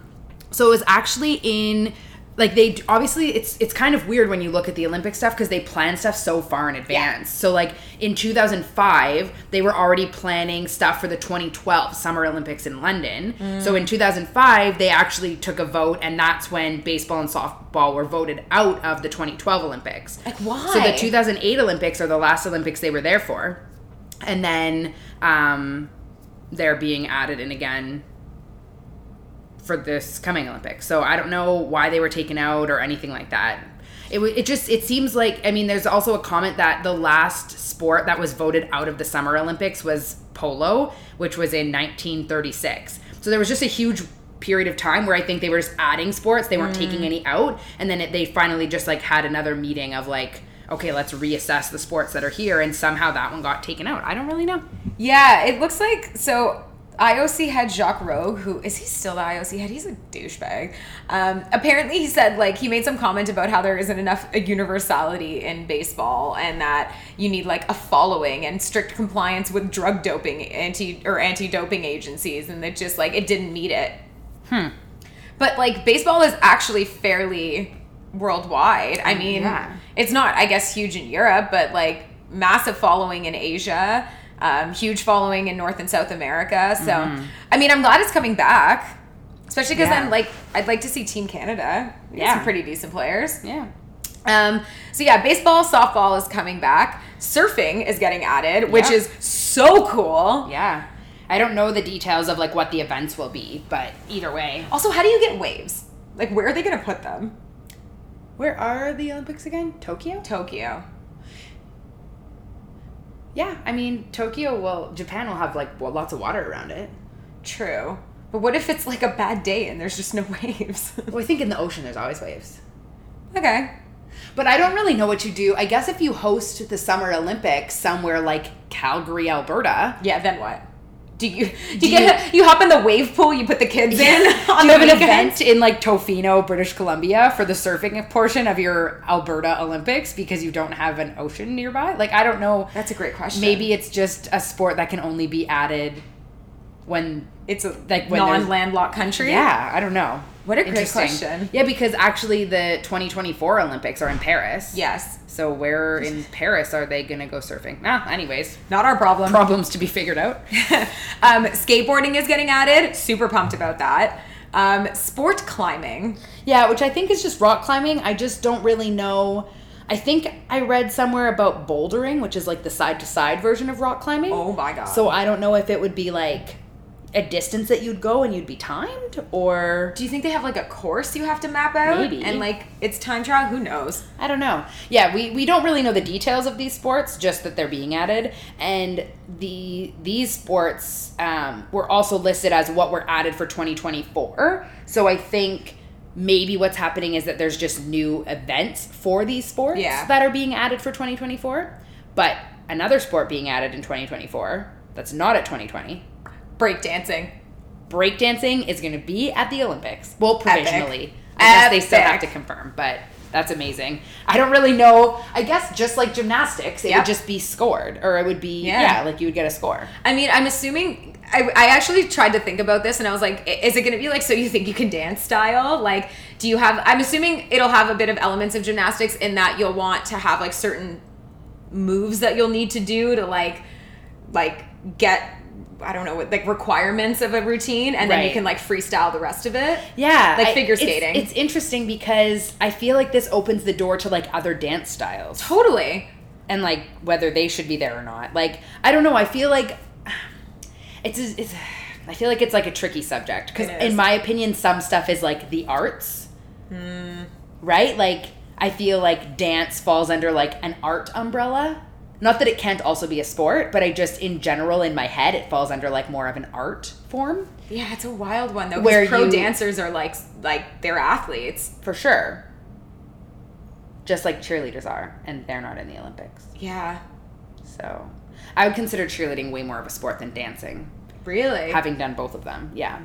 so it was actually in like they obviously it's it's kind of weird when you look at the Olympic stuff because they plan stuff so far in advance. So like in 2005, they were already planning stuff for the 2012 Summer Olympics in London. So in 2005, they actually took a vote, and that's when baseball and softball were voted out of the 2012 Olympics. Like, why? So the 2008 Olympics are the last Olympics they were there for, and then um, they're being added in again for this coming Olympics. So I don't know why they were taken out or anything like that. It, it just it seems like I mean there's also a comment that the last sport that was voted out of the Summer Olympics was polo, which was in 1936. So there was just a huge period of time where I think they were just adding sports, they weren't mm. taking any out, and then it, they finally just like had another meeting of like okay, let's reassess the sports that are here and somehow that one got taken out. I don't really know. Yeah, it looks like so. IOC head Jacques Rogge, who is he still the IOC head? He's a douchebag. Um, apparently, he said like he made some comment about how there isn't enough universality in baseball, and that you need like a following and strict compliance with drug doping anti or anti doping agencies, and that just like it didn't meet it. Hmm. But like baseball is actually fairly worldwide. I mean, Yeah. it's not I guess huge in Europe, but like massive following in Asia, um, huge following in North and South America. So I mean, I'm glad it's coming back, especially because Yeah. then like I'd like to see Team Canada. Got Yeah. some pretty decent players. Yeah. Um, so yeah, baseball, softball is coming back. Surfing is getting added, which Yeah. is so cool. Yeah. I don't know the details of like what the events will be, but either way. Also, how do you get waves? Like, where are they gonna put them? Where are the Olympics again? Tokyo? Tokyo. Yeah, I mean Tokyo. Well, Japan will have like well, lots of water around it. True. But what if it's like a bad day and there's just no waves? Well, I think in the ocean there's always waves. okay. But I don't really know what you do. I guess if you host the Summer Olympics somewhere like Calgary, Alberta, Yeah, then what? Do you do you, get you hop in the wave pool? You put the kids in do on you the have an event in like Tofino, British Columbia for the surfing portion of your Alberta Olympics because you don't have an ocean nearby? Like I don't know. That's a great question. Maybe it's just a sport that can only be added when It's a Like when non-landlocked country. yeah, I don't know. What a great question. Yeah, because actually the 2024 Olympics are in Paris. Yes. So where in Paris are they going to go surfing? Ah, anyways, Not our problem. problems to be figured out. um, skateboarding is getting added. Super pumped about that. Um, sport climbing. Yeah, which I think is just rock climbing. I just don't really know. I think I read somewhere about bouldering, which is like the side to side version of rock climbing. Oh my god. So I don't know if it would be like a distance that you'd go and you'd be timed or do you think they have like a course you have to map out? Maybe. And like it's time trial? Who knows? I don't know. Yeah, we, we don't really know the details of these sports, just that they're being added. And the these sports um, were also listed as what were added for 2024. So I think maybe what's happening is that there's just new events for these sports Yeah. that are being added for 2024. But another sport being added in 2024 that's not at 2020 Breakdancing. breakdancing is going to be at the Olympics. Well, Epic. provisionally. I guess they still have to confirm, but that's amazing. I don't really know. I guess just like gymnastics, it Yep. would just be scored, or it would be Yeah. yeah. like you would get a score. I mean, I'm assuming. I, I actually tried to think about this and I was like, is it going to be like so you think you can dance style? Like, do you have. I'm assuming it'll have a bit of elements of gymnastics in that you'll want to have like certain moves that you'll need to do to like, like get. I don't know what like requirements of a routine, and then you can like freestyle the rest of it. Yeah, Like I- figure it's- skating. It's, interesting because I feel like this opens the door to like other dance styles Totally. and like whether they should be there or not. Like I don't know. I feel like it's it's. I feel like it's like a tricky subject because in my opinion, some stuff is like the arts, Hmm. right? Like I feel like dance falls under like an art umbrella. Not that it can't also be a sport, but I just in general in my head it falls under like more of an art form Yeah, it's a wild one though. Where pro you- dancers are like like they're athletes. for sure. Just like cheerleaders are, and they're not in the Olympics. Yeah. So I would consider cheerleading way more of a sport than dancing. Really? having done both of them. Yeah.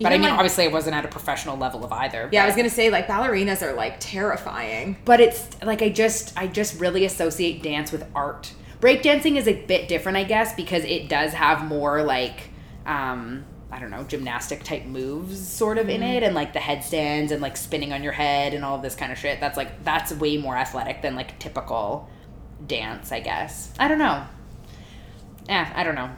But Even I mean, like- obviously, I wasn't at a professional level of either. yeah, I was gonna say like ballerinas are like terrifying. But it's like I just, I just really associate dance with art. Breakdancing is a bit different, I guess, because it does have more like, um, I don't know, gymnastic type moves sort of in it, and like the headstands and like spinning on your head and all of this kind of shit. That's like that's way more athletic than like typical dance, I guess. I don't know. Yeah, I don't know.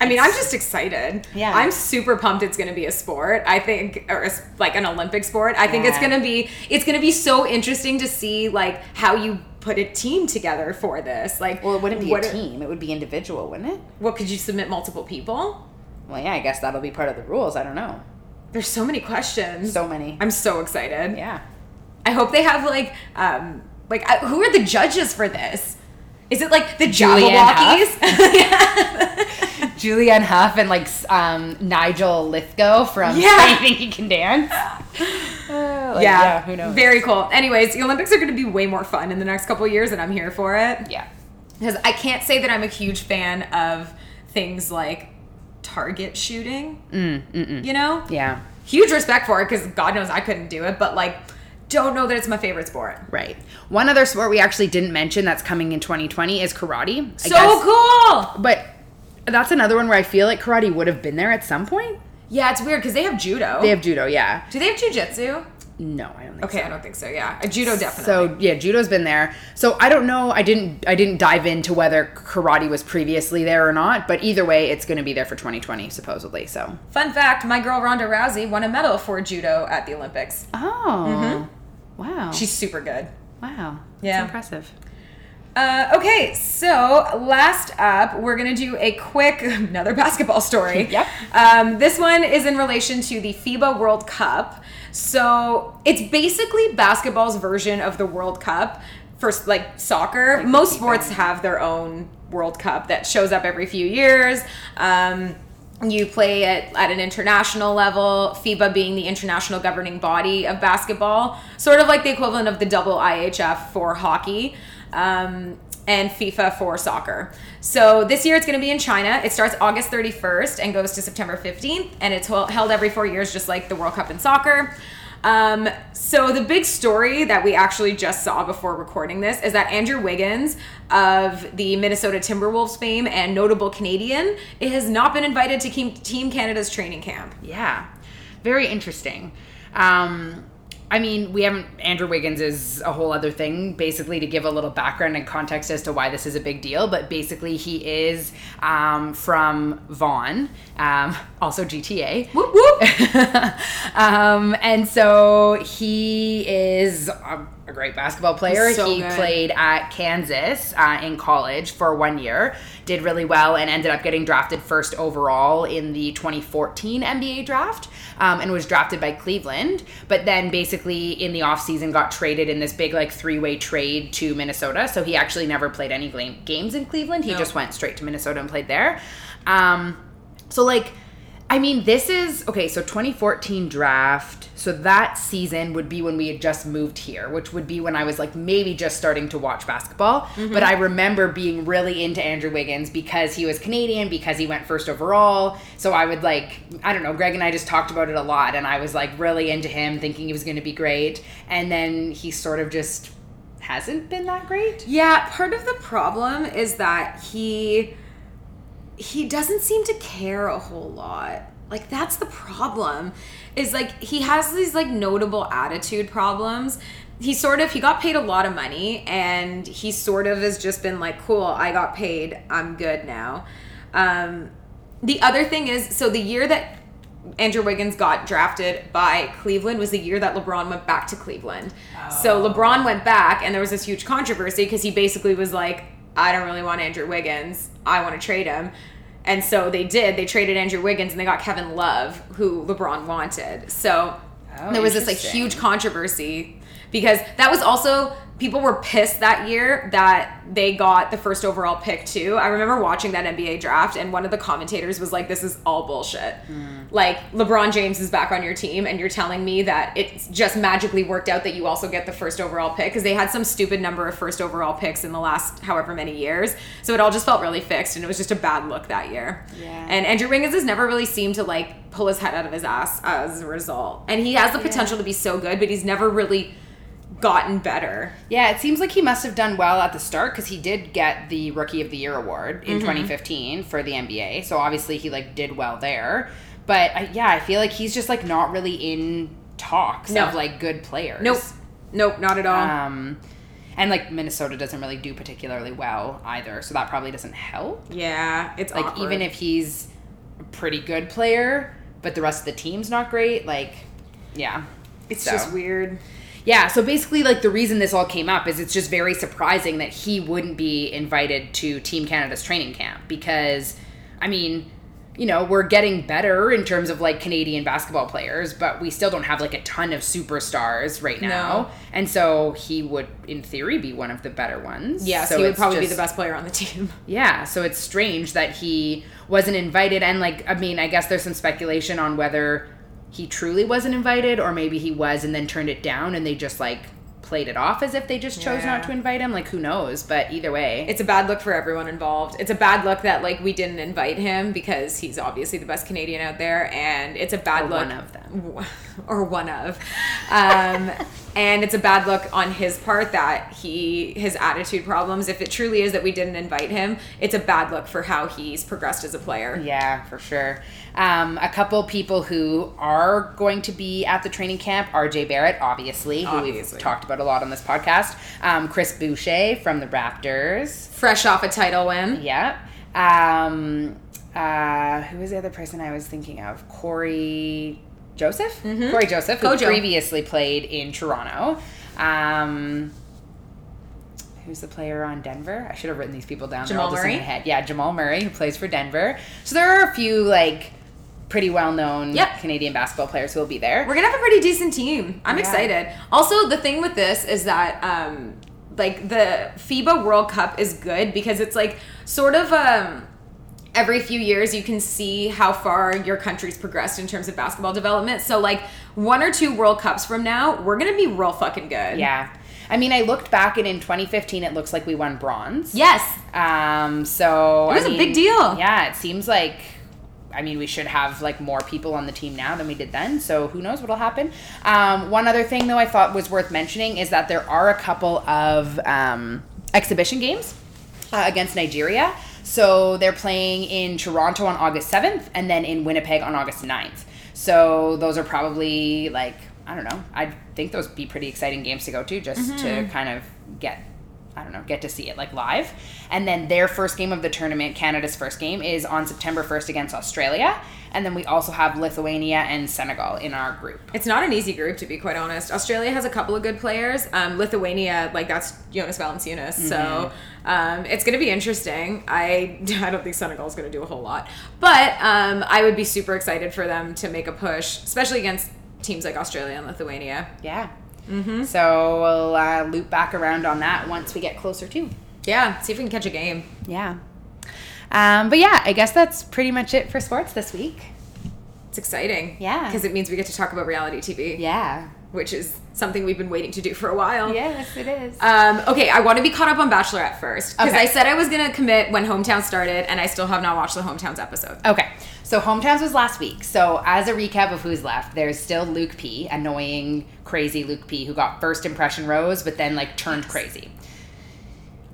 I mean, I'm just excited. Yeah. I'm super pumped. It's going to be a sport. I think, or a like an Olympic sport. I think it's going to be. It's going to be so interesting to see like how you put a team together for this. Like, Well, it wouldn't be a are- team; it would be individual, wouldn't it? What could you submit multiple people? Well, yeah, I guess that'll be part of the rules. I don't know. There's so many questions. So many. I'm so excited. Yeah. I hope they have like, um, like who are the judges for this? Is it like the Jabbawockeez? Julianne Hough and like um, Nigel Lythgoe from Yeah. I Think He Can Dance. Uh, like, yeah, who knows? Very cool. Anyways, the Olympics are going to be way more fun in the next couple of years, and I'm here for it. yeah. Because I can't say that I'm a huge fan of things like target shooting. Mm, You know, Yeah. huge respect for it because God knows I couldn't do it, but like, don't know that it's my favorite sport. Right. One other sport we actually didn't mention that's coming in 2020 is karate. I So guess. cool. But that's another one where I feel like karate would have been there at some point. Yeah, it's weird because they have judo. They have judo, yeah. do they have jujitsu? No, I don't think Okay, so. I don't think so. Yeah, a judo definitely. So yeah, judo's been there. So I don't know. I didn't. I didn't dive into whether karate was previously there or not. But either way, it's going to be there for 2020 supposedly. So. Fun fact: My girl Ronda Rousey won a medal for judo at the Olympics. Oh. Mm-hmm. Wow. She's super good. wow. Yeah. That's impressive. Uh, okay, so last up, we're gonna do a quick another basketball story. Yep. Um, this one is in relation to the FIBA World Cup. So it's basically basketball's version of the World Cup for like soccer. Most sports have their own World Cup that shows up every few years. Um, you play it at an international level, FIBA being the international governing body of basketball, sort of like the equivalent of the double IHF for hockey. Um, and FIFA for soccer. So this year it's going to be in China. It starts August 31st and goes to September 15th, and it's held every four years, just like the World Cup in soccer. Um, so the big story that we actually just saw before recording this is that Andrew Wiggins of the Minnesota Timberwolves fame and notable Canadian has not been invited to Team Canada's training camp. Yeah, very interesting. Um, I mean, we haven't. Andrew Wiggins is a whole other thing, basically, to give a little background and context as to why this is a big deal. But basically, he is um, from Vaughan, um, also GTA. Whoop whoop. um, and so he is a, a great basketball player. So he good. played at Kansas uh, in college for one year, did really well, and ended up getting drafted first overall in the 2014 NBA draft, um, and was drafted by Cleveland. But then basically in the offseason got traded in this big like three way trade to Minnesota. So he actually never played any games in Cleveland. He No. just went straight to Minnesota and played there. Um, so like I mean, this is okay. So 2014 draft. So that season would be when we had just moved here, which would be when I was like maybe just starting to watch basketball. Mm-hmm. But I remember being really into Andrew Wiggins because he was Canadian, because he went first overall. So I would like, I don't know, Greg and I just talked about it a lot, and I was like really into him, thinking he was going to be great. And then he sort of just hasn't been that great. Yeah, part of the problem is that he he doesn't seem to care a whole lot. Like that's the problem. Is like he has these like notable attitude problems. He sort of he got paid a lot of money and he sort of has just been like, "Cool, I got paid. I'm good now." Um the other thing is so the year that Andrew Wiggins got drafted by Cleveland was the year that LeBron went back to Cleveland. So LeBron went back, and there was this huge controversy because he basically was like, I don't really want Andrew Wiggins. I want to trade him. And so they did. They traded Andrew Wiggins and they got Kevin Love, who LeBron wanted. So Oh, there was this like huge controversy because that was also people were pissed that year that they got the first overall pick too. I remember watching that NBA draft and one of the commentators was like this is all bullshit. Hmm. Like LeBron James is back on your team and you're telling me that it's just magically worked out that you also get the first overall pick because they had some stupid number of first overall picks in the last however many years. So it all just felt really fixed and it was just a bad look that year. Yeah. And Andrew Wiggins has never really seemed to like pull his head out of his ass as a result. And he has the potential to be so good, but he's never really gotten better. Yeah, it seems like he must have done well at the start because he did get the Rookie of the Year award Mm-hmm. in 2015 for the NBA. So obviously he like did well there. But uh, yeah, I feel like he's just like not really in talks No. of like good players. Nope. Nope, not at all. Um, and like Minnesota doesn't really do particularly well either, so that probably doesn't help. yeah, it's Like awkward. even if he's a pretty good player, but the rest of the team's not great, like yeah. it's So- just weird. Yeah, so basically, like the reason this all came up is it's just very surprising that he wouldn't be invited to Team Canada's training camp because, I mean, you know, we're getting better in terms of like Canadian basketball players, but we still don't have like a ton of superstars right now. No. And so he would, in theory, be one of the better ones. Yeah, so he would probably be the best player on the team. yeah, so it's strange that he wasn't invited. And, like, I mean, I guess there's some speculation on whether he truly wasn't invited or maybe he was and then turned it down and they just, like, played it off as if they just chose Yeah. not to invite him. Like, who knows? But either way. It's a bad look for everyone involved. It's a bad look that like we didn't invite him because he's obviously the best Canadian out there, and it's a bad Or look. one of them. or one of, um, and it's a bad look on his part that he his attitude problems. If it truly is that we didn't invite him, it's a bad look for how he's progressed as a player. Yeah, for sure. Um, a couple people who are going to be at the training camp RJ Barrett, obviously, who we've talked about a lot on this podcast. Um, Chris Boucher from the Raptors. Fresh off a title win. Yeah. Um, uh, who was the other person I was thinking of? Cory Joseph? Cory Joseph, who Kojo. previously played in Toronto. Um, who's the player on Denver? I should have written these people down. Jamal just in Murray? my head. Yeah, Jamal Murray, who plays for Denver. So there are a few, like, pretty well known Yep. Canadian basketball players who will be there. We're gonna have a pretty decent team. I'm Yeah. excited. Also, the thing with this is that um like the FIBA World Cup is good because it's like sort of um every few years you can see how far your country's progressed in terms of basketball development. So like one or two World Cups from now, we're gonna be real fucking good. Yeah. I mean, I looked back and in 2015, it looks like we won bronze. Yes. Um, so It was I a mean, big deal. Yeah, it seems like I mean, we should have like more people on the team now than we did then. So who knows what'll happen? Um, one other thing though, I thought was worth mentioning is that there are a couple of um, exhibition games uh, against Nigeria. So they're playing in Toronto on August 7th and then in Winnipeg on August 9th. So those are probably like, I don't know, I think those would be pretty exciting games to go to just to kind of get, I don't know, get to see it like live. And then their first game of the tournament, Canada's first game, is on September 1st against Australia. And then we also have Lithuania and Senegal in our group. It's not an easy group to be quite honest. Australia has a couple of good players. Um, Lithuania, like that's Jonas Valanciunas, so um, it's going to be interesting. I I don't think Senegal is going to do a whole lot, but um, I would be super excited for them to make a push, especially against teams like Australia and Lithuania. Yeah. Mm-hmm. So we'll uh, loop back around on that once we get closer to. Yeah, see if we can catch a game. Yeah. Um, but yeah, I guess that's pretty much it for sports this week. It's exciting. Yeah. because it means we get to talk about reality TV. Yeah. Which is something we've been waiting to do for a while. Yes, it is. Um, okay, I want to be caught up on Bachelorette first because Okay. I said I was gonna commit when Hometown started, and I still have not watched the Hometowns episode. Okay, so hometowns was last week. So as a recap of who's left, there's still Luke P, annoying, crazy Luke P, who got first impression rose, but then like turned crazy.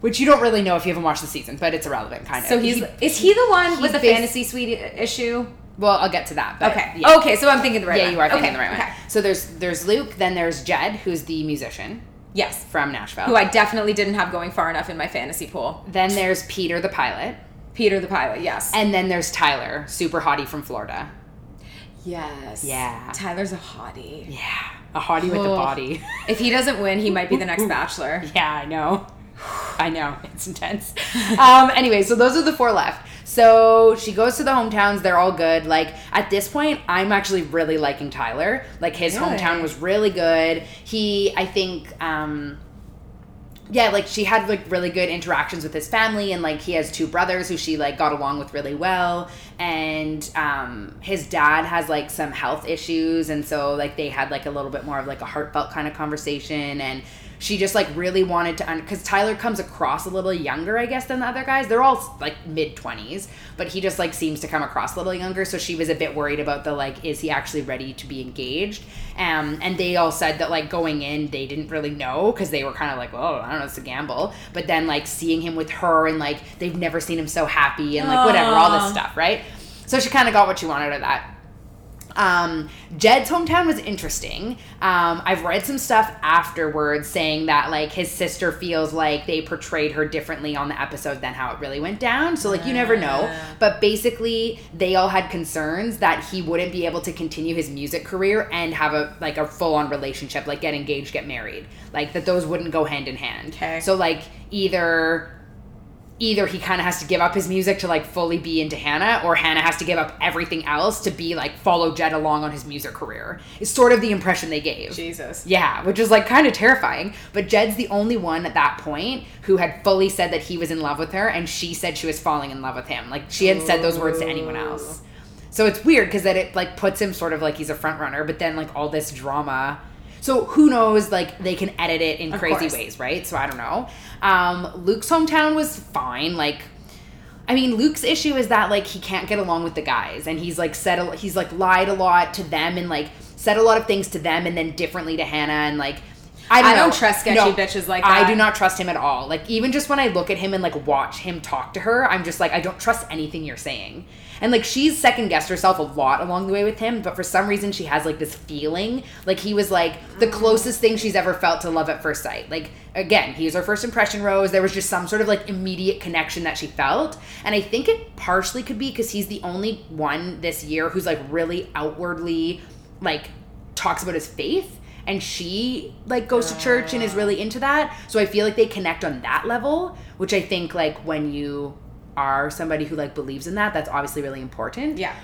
Which you don't really know if you haven't watched the season, but it's irrelevant, kind of. So he's He- is he the one with the fantasy suite issue? Well, I'll get to that. Okay. yeah. Okay, so I'm thinking the right way. yeah, one. you are thinking okay. the right okay. So there's there's Luke, then there's Jed, who's the musician Yes. from Nashville. Who I definitely didn't have going far enough in my fantasy pool. then there's Peter the pilot, Peter the pilot, yes. and then there's Tyler, super hottie from Florida. yes. Yeah. Tyler's a hottie. Yeah, a hottie with a body. If he doesn't win, he might be the next bachelor. Yeah, I know. I know. It's intense. um, anyway, so those are the four left. So she goes to the hometowns. They're all good. Like, at this point, I'm actually really liking Tyler. Like, his Really? hometown was really good. He, I think, um, yeah, like she had like really good interactions with his family, and like he has two brothers who she like got along with really well, and um, his dad has like some health issues, and so like they had like a little bit more of like a heartfelt kind of conversation, and she just like really wanted to because Tyler comes across a little younger, I guess, than the other guys. They're all like mid twenties, but he just like seems to come across a little younger. So she was a bit worried about the like, is he actually ready to be engaged? Um, and they all said that like going in, they didn't really know because they were kind of like, oh, I don't know, it's a gamble. But then like seeing him with her and like they've never seen him so happy and like whatever, all this stuff, right? So she kind of got what she wanted out of that. Um, Jed's hometown was interesting. Um, I've read some stuff afterwards saying that like his sister feels like they portrayed her differently on the episode than how it really went down. So like you never know. But basically, they all had concerns that he wouldn't be able to continue his music career and have a like a full on relationship, like get engaged, get married. Like that those wouldn't go hand in hand. Okay. So like either either he kind of has to give up his music to like fully be into Hannah, or Hannah has to give up everything else to be like follow Jed along on his music career. Is sort of the impression they gave. Jesus. Yeah, which is like kind of terrifying. But Jed's the only one at that point who had fully said that he was in love with her, and she said she was falling in love with him. Like she hadn't said those words to anyone else. So it's weird because that it like puts him sort of like he's a front runner, but then like all this drama. So who knows? Like they can edit it in Of crazy course. ways, right? So I don't know. Um, Luke's hometown was fine. Like, I mean, Luke's issue is that like he can't get along with the guys, and he's like said a, he's like lied a lot to them, and like said a lot of things to them, and then differently to Hannah, and like. I don't, I don't trust sketchy bitches like that. I do not trust him at all. Like even just when I look at him and like watch him talk to her, I'm just like I don't trust anything you're saying. And like she's second guessed herself a lot along the way with him, but for some reason she has like this feeling. Like he was like the mm. closest thing she's ever felt to love at first sight. Like again, he was her first impression rose. There was just some sort of like immediate connection that she felt, and I think it partially could be because he's the only one this year who's like really outwardly like talks about his faith. And she like goes to church and is really into that. So i feel like they connect on that level which i think like when you are somebody who like believes in that that's obviously really important Yeah.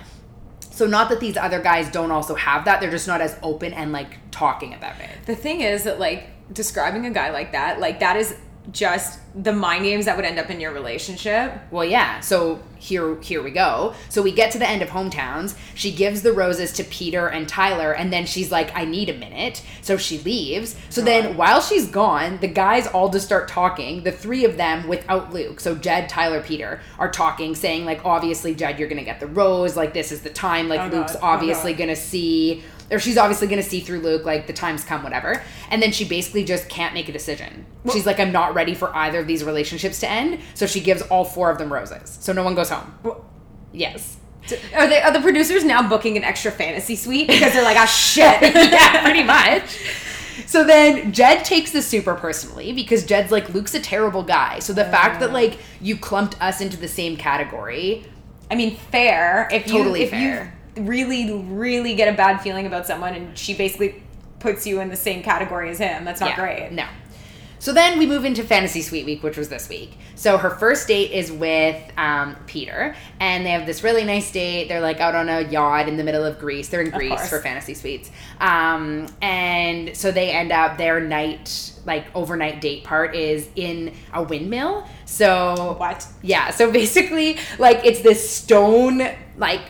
so not that these other guys don't also have that they're just not as open and like talking about it The thing is that like describing a guy like that, like that is just the mind games that would end up in your relationship. Well, yeah. So here, here we go. So we get to the end of hometowns. She gives the roses to Peter and Tyler, and then she's like, "I need a minute." So she leaves. So then, uh-huh. while she's gone, the guys all just start talking. The three of them, without Luke, so Jed, Tyler, Peter, are talking, saying like, "Obviously, Jed, you're gonna get the rose. Like, this is the time. Like, Oh, Luke's God. Oh, obviously God. gonna see." Or she's obviously gonna see through Luke, like the time's come, whatever. And then she basically just can't make a decision. She's like, I'm not ready for either of these relationships to end. So she gives all four of them roses. So no one goes home. Yes. Are they are the producers now booking an extra fantasy suite because they're like, ah shit. yeah, pretty much. So then Jed takes this super personally because Jed's like, Luke's a terrible guy. So the fact that like you clumped us into the same category, I mean, fair. If you Totally if fair. you really really get a bad feeling about someone and she basically puts you in the same category as him, that's not yeah, great. No. So then we move into Fantasy Suite Week, which was this week. So her first date is with um, Peter, and they have this really nice date. They're like out on a yacht in the middle of Greece. They're in Greece for Fantasy Suites. Um, and so they end up their night, like overnight date part is in a windmill. So What? Yeah. So basically, like it's this stone, like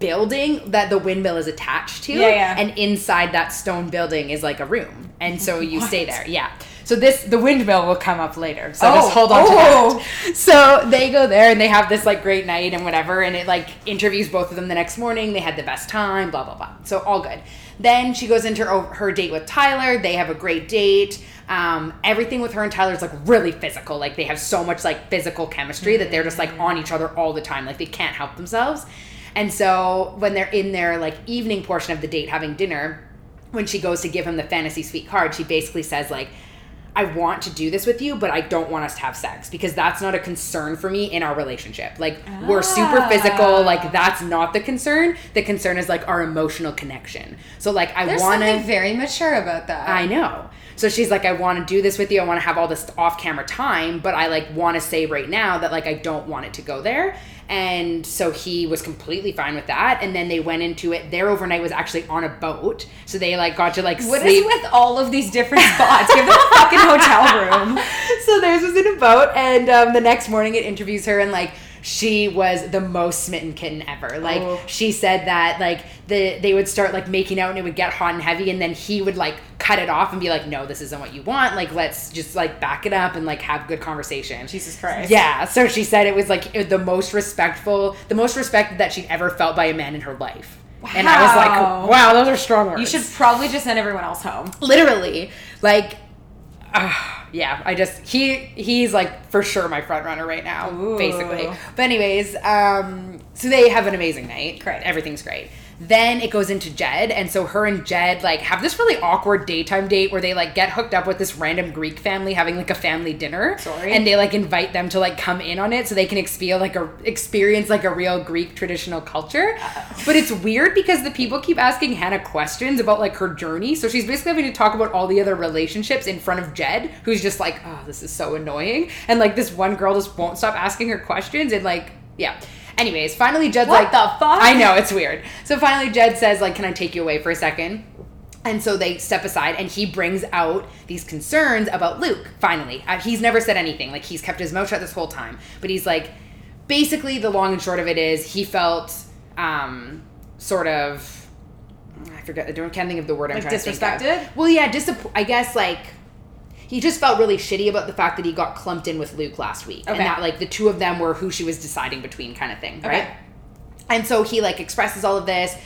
building that the windmill is attached to Yeah, yeah. and inside that stone building is like a room. And so you stay there yeah. So this the windmill will come up later. So Oh, just hold on oh. to that. So they go there and they have this like great night and whatever and it like interviews both of them the next morning. They had the best time blah blah blah. So all good. Then she goes into her, her date with tyler. They have a great date. Um, everything with her and Tyler is like really physical. Like they have so much like physical chemistry that they're just like on each other all the time. Like they can't help themselves. And so when they're in their like evening portion of the date having dinner, when she goes to give him the fantasy suite card, she basically says like I want to do this with you, but I don't want us to have sex because that's not a concern for me in our relationship. Like we're super physical, ah. like that's not the concern. The concern is like our emotional connection. So like I want to very mature about that. I know. So she's like, I want to do this with you. I want to have all this off camera time, but I like want to say right now that like I don't want it to go there. And so he was completely fine with that. And then they went into it. Their overnight was actually on a boat, so they like got to like What is sleep. with all of these different spots? Give them a fucking hotel room. so theirs was in a boat, and um, the next morning it interviews her, and like she was the most smitten kitten ever. Like Oh. she said that like the they would start like making out, and it would get hot and heavy, and then he would like cut it off and be like, "No, this isn't what you want. Like let's just like back it up and like have good conversation." Jesus Christ. Yeah. So she said it was like the most respectful, the most respect that she'd ever felt by a man in her life. Wow. And I was like, "Wow, those are strong words." You should probably just send everyone else home. literally like ah, yeah i just he he's like for sure my front runner right now Ooh. basically but anyways um so they have an amazing night Great. everything's great then it goes into Jed, and so her and Jed like have this really awkward daytime date where they like get hooked up with this random Greek family having like a family dinner. Sorry. And they like invite them to like come in on it so they can experience like a experience like a real Greek traditional culture. Uh. But it's weird because the people keep asking Hannah questions about like her journey. So she's basically having to talk about all the other relationships in front of Jed, who's just like, oh, this is so annoying. And like this one girl just won't stop asking her questions and like, yeah. Anyways, finally Jed's What like the fuck? I know, it's weird. So finally Jed says, like, can I take you away for a second? And so they step aside, and he brings out these concerns about Luke. Finally, uh, he's never said anything. Like he's kept his mouth shut this whole time. But he's like, basically, the long and short of it is, he felt um, sort of. I forget. I don't can't think of the word I'm Like trying to think of. disrespected? Well, yeah, disapp- I guess like he just felt really shitty about the fact that he got clumped in with Luke last week, and that like the two of them were who she was deciding between, kind of thing, right? Okay. And so he like expresses all of this.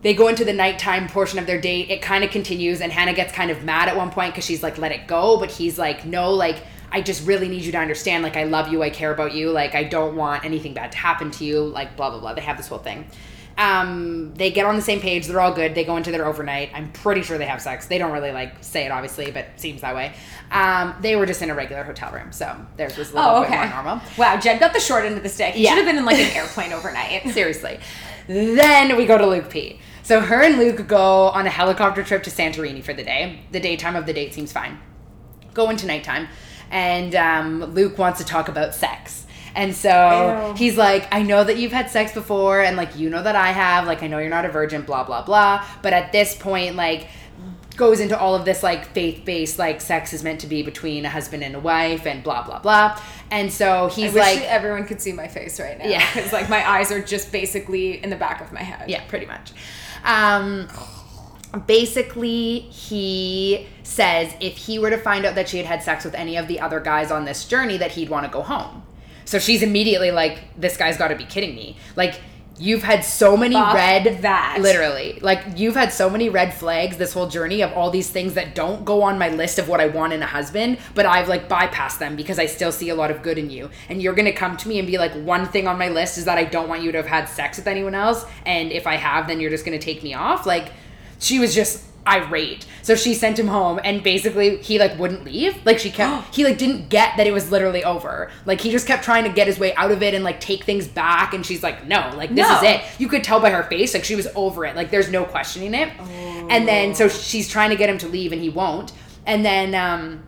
They go into the nighttime portion of their date. It kind of continues, and Hannah gets kind of mad at one point because she's like, "Let it go," but he's like, "No, like." I just really need you to understand, like, I love you, I care about you, like, I don't want anything bad to happen to you, like, blah, blah, blah. They have this whole thing. Um, they get on the same page, they're all good, they go into their overnight. I'm pretty sure they have sex. They don't really, like, say it, obviously, but it seems that way. Um, they were just in a regular hotel room, so theirs was a little Oh, bit more normal. Wow, Jed got the short end of the stick. He Yeah. should have been in like an airplane overnight. Seriously. Then we go to Luke P. So her and Luke go on a helicopter trip to Santorini for the day. The daytime of the date seems fine. Go into nighttime, and um, Luke wants to talk about sex. And so Ew. he's like, I know that you've had sex before, and like, you know that I have. Like, I know you're not a virgin, blah, blah, blah. But at this point, like, goes into all of this like faith-based like sex is meant to be between a husband and a wife and blah blah blah and so I he's wish like everyone could see my face right now. Yeah. because like my eyes are just basically in the back of my head. Yeah, pretty much. Um, basically, he says if he were to find out that she had had sex with any of the other guys on this journey, that he'd want to go home. So she's immediately like, "This guy's got to be kidding me!" Like. You've had so many Fuck red that. literally like you've had so many red flags this whole journey of all these things that don't go on my list of what I want in a husband, but I've like bypassed them because I still see a lot of good in you. And you're gonna come to me and be like, one thing on my list is that I don't want you to have had sex with anyone else, and if I have, then you're just gonna take me off. Like, she was just irate. So she sent him home, and basically he like wouldn't leave. Like she kept, he like didn't get that it was literally over. Like he just kept trying to get his way out of it and like take things back. And she's like, no, like this No. is it. You could tell by her face, like she was over it. Like there's no questioning it. And then so she's trying to get him to leave, and he won't. And then um,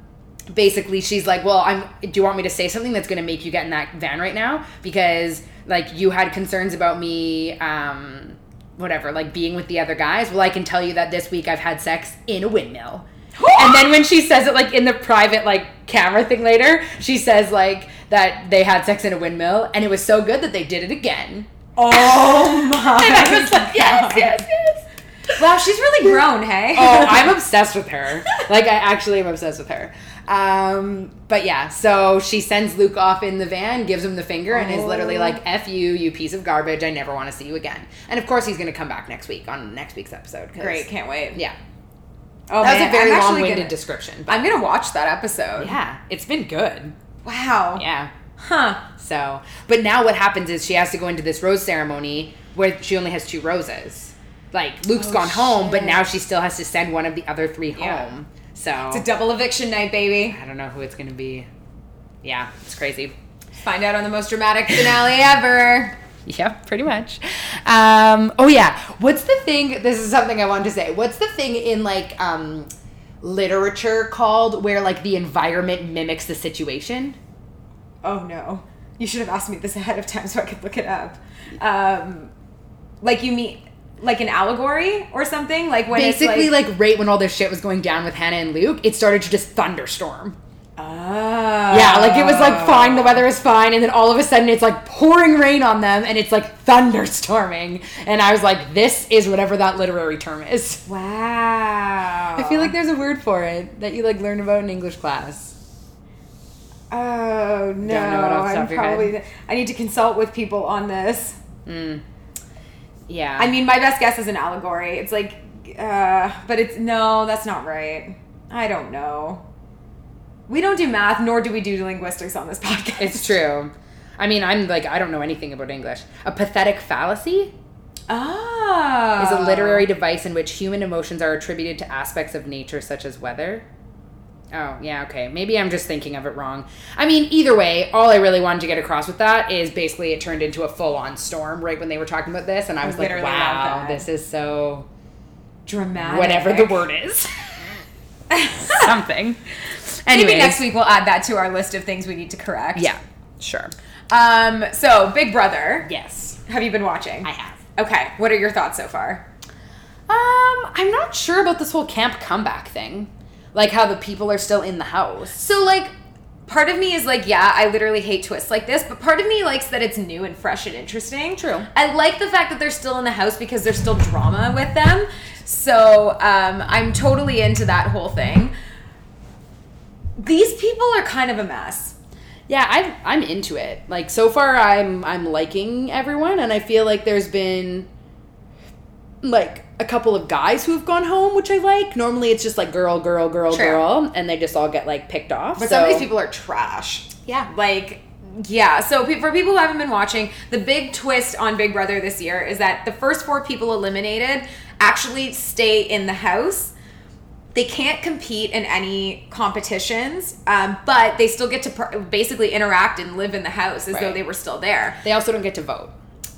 basically she's like, well, I'm. Do you want me to say something that's going to make you get in that van right now? Because like you had concerns about me. Um, whatever, like being with the other guys. Well, I can tell you that this week I've had sex in a windmill. and then when she says it like in the private like camera thing later, she says like that they had sex in a windmill and it was so good that they did it again. Oh my. And I was like, yes, yes, yes. Wow, she's really grown, hey? Oh, I'm obsessed with her. Like I actually am obsessed with her. Um, but yeah, so she sends Luke off in the van, gives him the finger, and is literally like, "F you, you piece of garbage. I never want to see you again." And of course, he's gonna come back next week on next week's episode. Great, can't wait. Yeah, Oh, that was man, a very long-winded gonna- description. I'm gonna watch that episode. yeah, it's been good. Wow. Yeah. Huh. So, but now what happens is she has to go into this rose ceremony where she only has two roses. Like Luke's Oh, gone home, but now she still has to send one of the other three Yeah. home. So It's a double eviction night, baby. I don't know who it's gonna be. Yeah, it's crazy. Find out on the most dramatic finale ever. Yeah, pretty much. Um, oh yeah, what's the thing? This is something I wanted to say. What's the thing in like um, literature called where like the environment mimics the situation? Oh no. You should have asked me this ahead of time so I could look it up. Um, like you mean like an allegory or something? Like when Basically, it's like, like right when all this shit was going down with Hannah and Luke, it started to just thunderstorm. oh. Yeah, like it was like fine, the weather is fine, and then all of a sudden it's like pouring rain on them and it's like thunderstorming. And I was like, this is whatever that literary term is. Wow. I feel like there's a word for it that you like learn about in English class. Oh no! know it off the top I'm of your head. probably. I need to consult with people on this. Mm. Yeah. I mean, my best guess is an allegory. It's like, uh, but it's no, that's not right. I don't know. We don't do math, nor do we do linguistics on this podcast. it's true. I mean, I'm like, I don't know anything about English. A pathetic fallacy Ah, is a literary device in which human emotions are attributed to aspects of nature, such as weather. Oh, yeah, okay. Maybe I'm just thinking of it wrong. I mean, either way, all I really wanted to get across with that is basically it turned into a full on storm right when they were talking about this, and I was Literally like, wow, this is so. dramatic. whatever the word is. Something. Maybe next week we'll add that to our list of things we need to correct. Yeah, sure. Um. So, Big Brother. Yes, Have you been watching? I have. Okay. What are your thoughts so far? Um, I'm not sure about this whole camp comeback thing. Like how the people are still in the house. So like part of me is like, yeah, I literally hate twists like this, but part of me likes that it's new and fresh and interesting. True. I like the fact that they're still in the house because there's still drama with them. So um, I'm totally into that whole thing. These people are kind of a mess. Yeah, I'm I'm into it. Like so far I'm I'm liking everyone and I feel like there's been like a couple of guys who have gone home, which I like. Normally it's just like girl, girl, girl, True. girl, and they just all get like picked off. But so some of these people are trash. Yeah. Like, yeah. So pe- for people who haven't been watching, the big twist on Big Brother this year is that the first four people eliminated actually stay in the house. They can't compete in any competitions, um, but they still get to pr- basically interact and live in the house as though they were still there they also don't get to vote.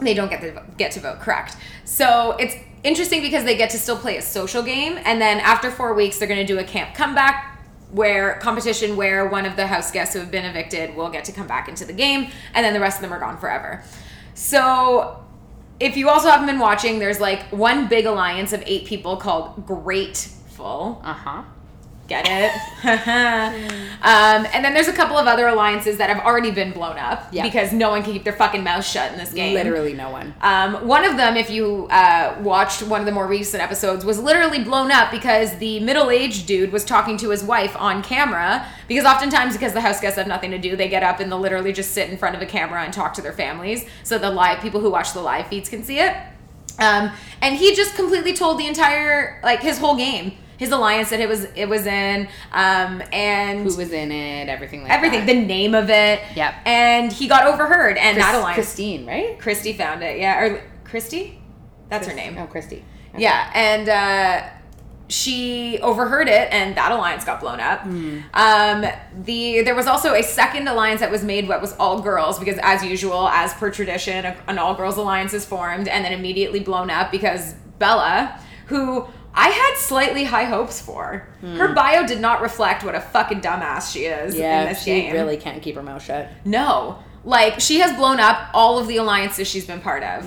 they don't get to get to vote correct so it's interesting because they get to still play a social game and then after four weeks they're going to do a camp comeback where competition where one of the house guests who have been evicted will get to come back into the game and then the rest of them are gone forever so if you also haven't been watching there's like one big alliance of eight people called Grateful. Uh huh. Get it? um, and then there's a couple of other alliances that have already been blown up Yeah. because no one can keep their fucking mouth shut in this game. Literally no one. Um, one of them, if you uh, watched one of the more recent episodes, was literally blown up because the middle-aged dude was talking to his wife on camera. Because oftentimes, because the house guests have nothing to do, they get up and they'll literally just sit in front of a camera and talk to their families, so the live people who watch the live feeds can see it. Um, and he just completely told the entire, like his whole game, his alliance that it was it was in, um, and Who was in it? Everything like everything, that. the name of it. Yep. And he got overheard, and Chris- that alliance. Christine, right? Christie found it. Yeah, or Christie? That's her name. Oh, Christie. Okay. Yeah, and uh, she overheard it, and that alliance got blown up. Hmm. Um, the there was also a second alliance that was made, what was all girls, because as usual, as per tradition, a- an all girls alliance is formed, and then immediately blown up because Bella, who I had slightly high hopes for, her bio did not reflect what a fucking dumbass she is in Hmm. Yeah, she game. really can't keep her mouth shut. No. Like, she has blown up all of the alliances she's been part of.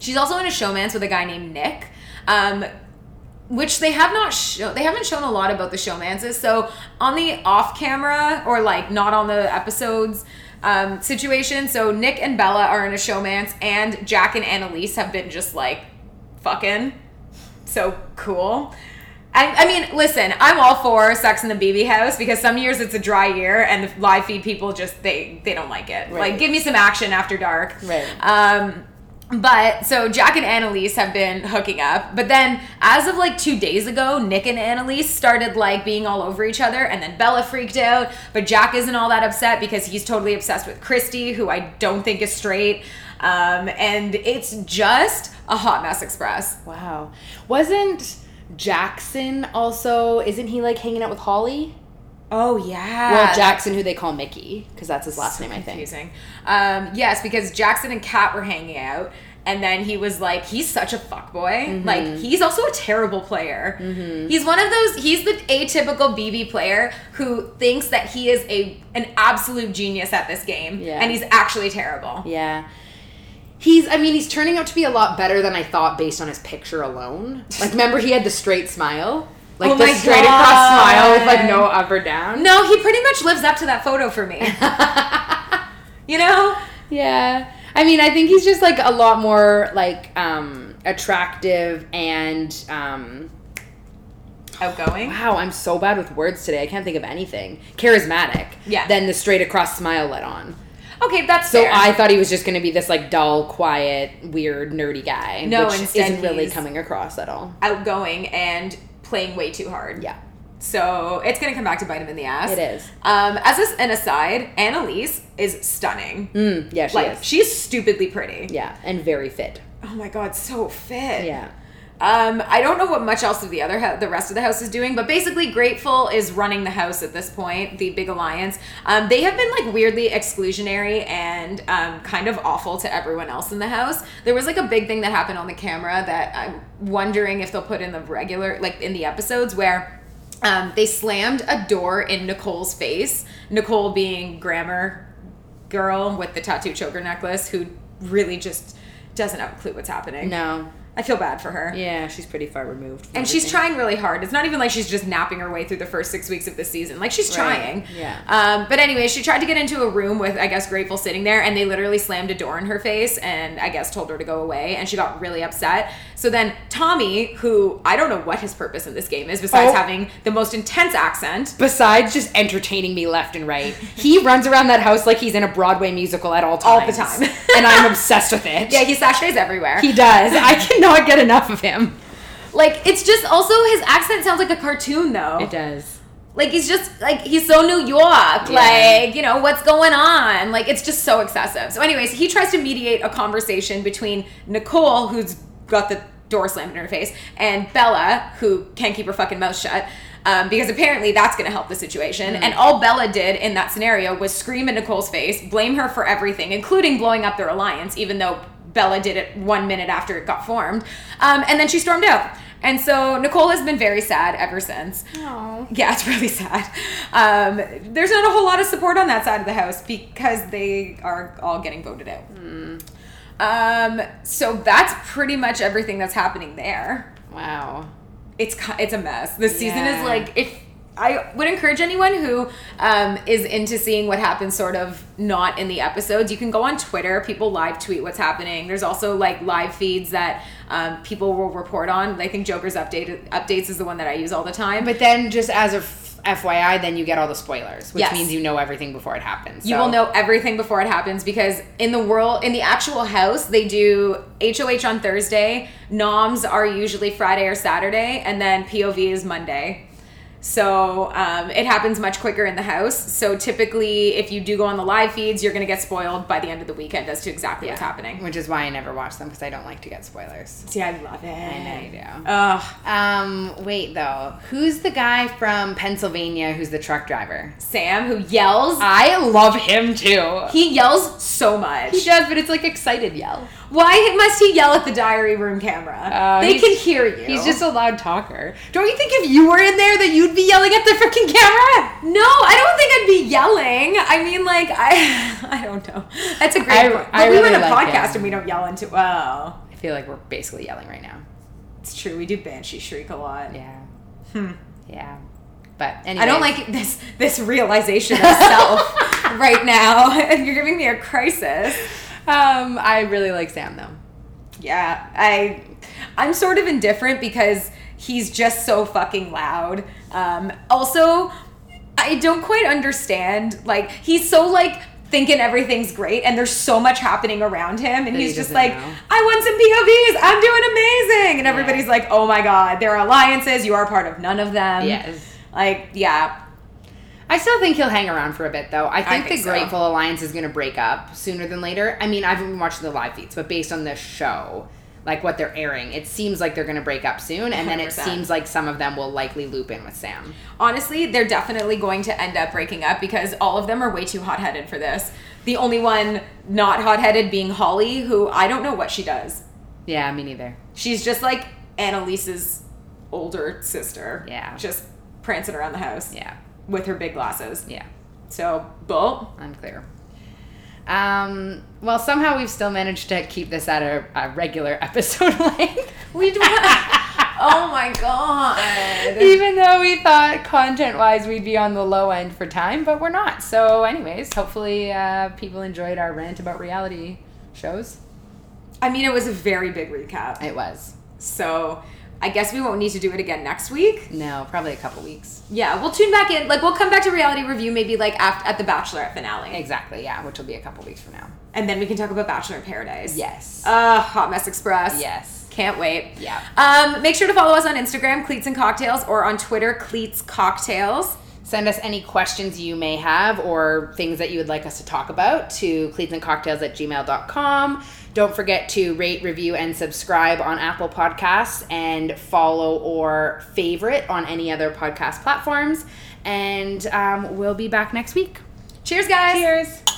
She's also in a showmance with a guy named Nick. Um, which they have not show they haven't shown a lot about the showmanses So on the off camera or like not on the episodes um, situation, so Nick and Bella are in a showmance and Jack and Analyse have been just like fucking so cool. I, I mean, listen, I'm all for Sex in the BB house because some years it's a dry year and the live feed people just they they don't like it. Right. Like, give me some action after dark. Right. Um, but so Jack and Analyse have been hooking up, but then as of like two days ago, Nick and Analyse started like being all over each other, and then Bella freaked out. But Jack isn't all that upset because he's totally obsessed with Christie, who I don't think is straight. Um, and it's just a hot mess express. Wow. Wasn't Jackson also? Isn't he like hanging out with Holly? Oh yeah. Well, Jackson, who they call Michie, because that's his last So name, I think. confusing. Um, yes, because Jackson and Kat were hanging out, and then he was like, he's such a fuckboy. Mm-hmm. Like, he's also a terrible player. He's one of those. He's the atypical BB player who thinks that he is a an absolute genius at this game, Yeah. and he's actually terrible. Yeah. He's, I mean, he's turning out to be a lot better than I thought based on his picture alone. Like, remember he had the straight smile? Like Oh the straight across smile with like no up or down. No, he pretty much lives up to that photo for me. you know? Yeah. I mean, I think he's just like a lot more like um attractive and um Outgoing. wow, I'm so bad with words today. I can't think of anything. Charismatic. Yeah. Than the straight across smile let on. Okay, that's So fair. I thought he was just going to be this like dull, quiet, weird, nerdy guy. No, which instead isn't really coming across at all. outgoing and playing way too hard. Yeah. So it's gonna come back to bite him in the ass. It is. Um, as a, an aside, Analyse is stunning. Mm, yeah, she like is. she's stupidly pretty. yeah, and very fit. Oh my god, so fit. Yeah. Um, I don't know what much else of the other hou- the rest of the house is doing, but basically, Grateful is running the house at this point. The big alliance. Um, they have been like weirdly exclusionary and um, kind of awful to everyone else in the house. There was like a big thing that happened on the camera that I'm wondering if they'll put in the regular like in the episodes where. Um, they slammed a door in Nicole's face. Nicole being grammar girl with the tattoo choker necklace, who really just doesn't have a clue what's happening. No. I feel bad for her. Yeah, she's pretty far removed. from And she's trying really hard. It's not even like she's just napping her way through the first six weeks of the season. Like she's Right. trying. Yeah. Um, but anyway, she tried to get into a room with I guess Grateful sitting there, and they literally slammed a door in her face, and I guess told her to go away, and she got really upset. So then Tommy, who I don't know what his purpose in this game is besides Oh. having the most intense accent. Besides just entertaining me left and right, he runs around that house like he's in a Broadway musical at all All the time. and I'm obsessed with it. Yeah, he sashays everywhere. he does. I cannot get enough of him. like it's just also his accent sounds like a cartoon though. It does. Like he's just like he's so New York. Like, you know, what's going on? Like it's just so excessive. So anyways, he tries to mediate a conversation between Nicole, who's got the door slammed in her face, and Bella, who can't keep her fucking mouth shut. Um, because apparently that's going to help the situation. And all Bella did in that scenario was scream in Nicole's face, blame her for everything, including blowing up their alliance, even though Bella did it one minute after it got formed. Um, and then she stormed out. And so Nicole has been very sad ever since. Aww. Yeah, it's really sad. Um, there's not a whole lot of support on that side of the house because they are all getting voted out. Um, so that's pretty much everything that's happening there. Wow. it's it's a mess. This season is like if I would encourage anyone who um, is into seeing what happens sort of not in the episodes. You can go on Twitter. People live tweet what's happening. There's also like live feeds that um, people will report on. I think Joker's update updates is the one that I use all the time. But then, just as a FYI, then you get all the spoilers, which Yes. means you know everything before it happens. You will know everything before it happens because in the world, in the actual house, they do HOH on Thursday. Noms are usually Friday or Saturday, and then POV is Monday. So um, it happens much quicker in the house. So typically, if you do go on the live feeds, you're going to get spoiled by the end of the weekend as to exactly what's happening. Which is why I never watch them because I don't like to get spoilers. See, I love it. I know you do. Ugh, Um, wait though, who's the guy from Pennsylvania who's the truck driver? Sam, who yells, I love him too. he yells so much. He does, but it's like excited yell. Why must he yell at the diary room camera? Uh, they can hear you. He's just a loud talker. Don't you think if you were in there that you'd be yelling at the freaking camera? No, I don't think I'd be yelling. I mean, like I, I don't know. That's a great. I- point. I but we run really a like podcast him. and we don't yell into. Well, I feel like we're basically yelling right now. it's true. We do banshee shriek a lot. Yeah. Hmm. Yeah. But anyway, I don't like this this realization of self right now. You're giving me a crisis. Um, I really like Sam though. Yeah, I I'm sort of indifferent because he's just so fucking loud. Um, also, I don't quite understand. Like he's so like thinking everything's great and there's so much happening around him and That he he's just like know. I want some POVs. I'm doing amazing. And everybody's like, "Oh my god, there are alliances. You are part of none of them." Yes. Like, yeah. I still think he'll hang around for a bit though. I think, think the so. Grateful Alliance is going to break up sooner than later. I mean, I haven't been watching the live feeds, but based on this show, like what they're airing, it seems like they're going to break up soon, and then it seems like some of them will likely loop in with Sam. honestly, they're definitely going to end up breaking up because all of them are way too hot headed for this. The only one not hot headed being Holly, who I don't know what she does. Yeah, me neither. She's just like Analyse's older sister. Yeah. Just prancing around the house Yeah, with her big glasses. yeah, So, bull. unclear. Um, well, somehow we've still managed to keep this at a, a regular episode length. We do Oh my god. Even though we thought content wise we'd be on the low end for time, but we're not. So, anyways, hopefully uh, people enjoyed our rant about reality shows. I mean, it was a very big recap. It was. So, I guess we won't need to do it again next week. No, probably a couple weeks. Yeah, we'll tune back in. Like, we'll come back to reality review maybe like after, at the Bachelorette finale. Exactly, yeah, which will be a couple weeks from now. And then we can talk about Bachelor in Paradise. Yes. Uh, Hot Mess Express. yes. Can't wait. Yeah. Um, make sure to follow us on Instagram, Cleats and Cocktails, or on Twitter, Cleats Cocktails. Send us any questions you may have or things that you would like us to talk about to cleatsandcocktails at gmail.com. Don't forget to rate, review, and subscribe on Apple Podcasts and follow or favorite on any other podcast platforms. And um, we'll be back next week. Cheers, guys. Cheers.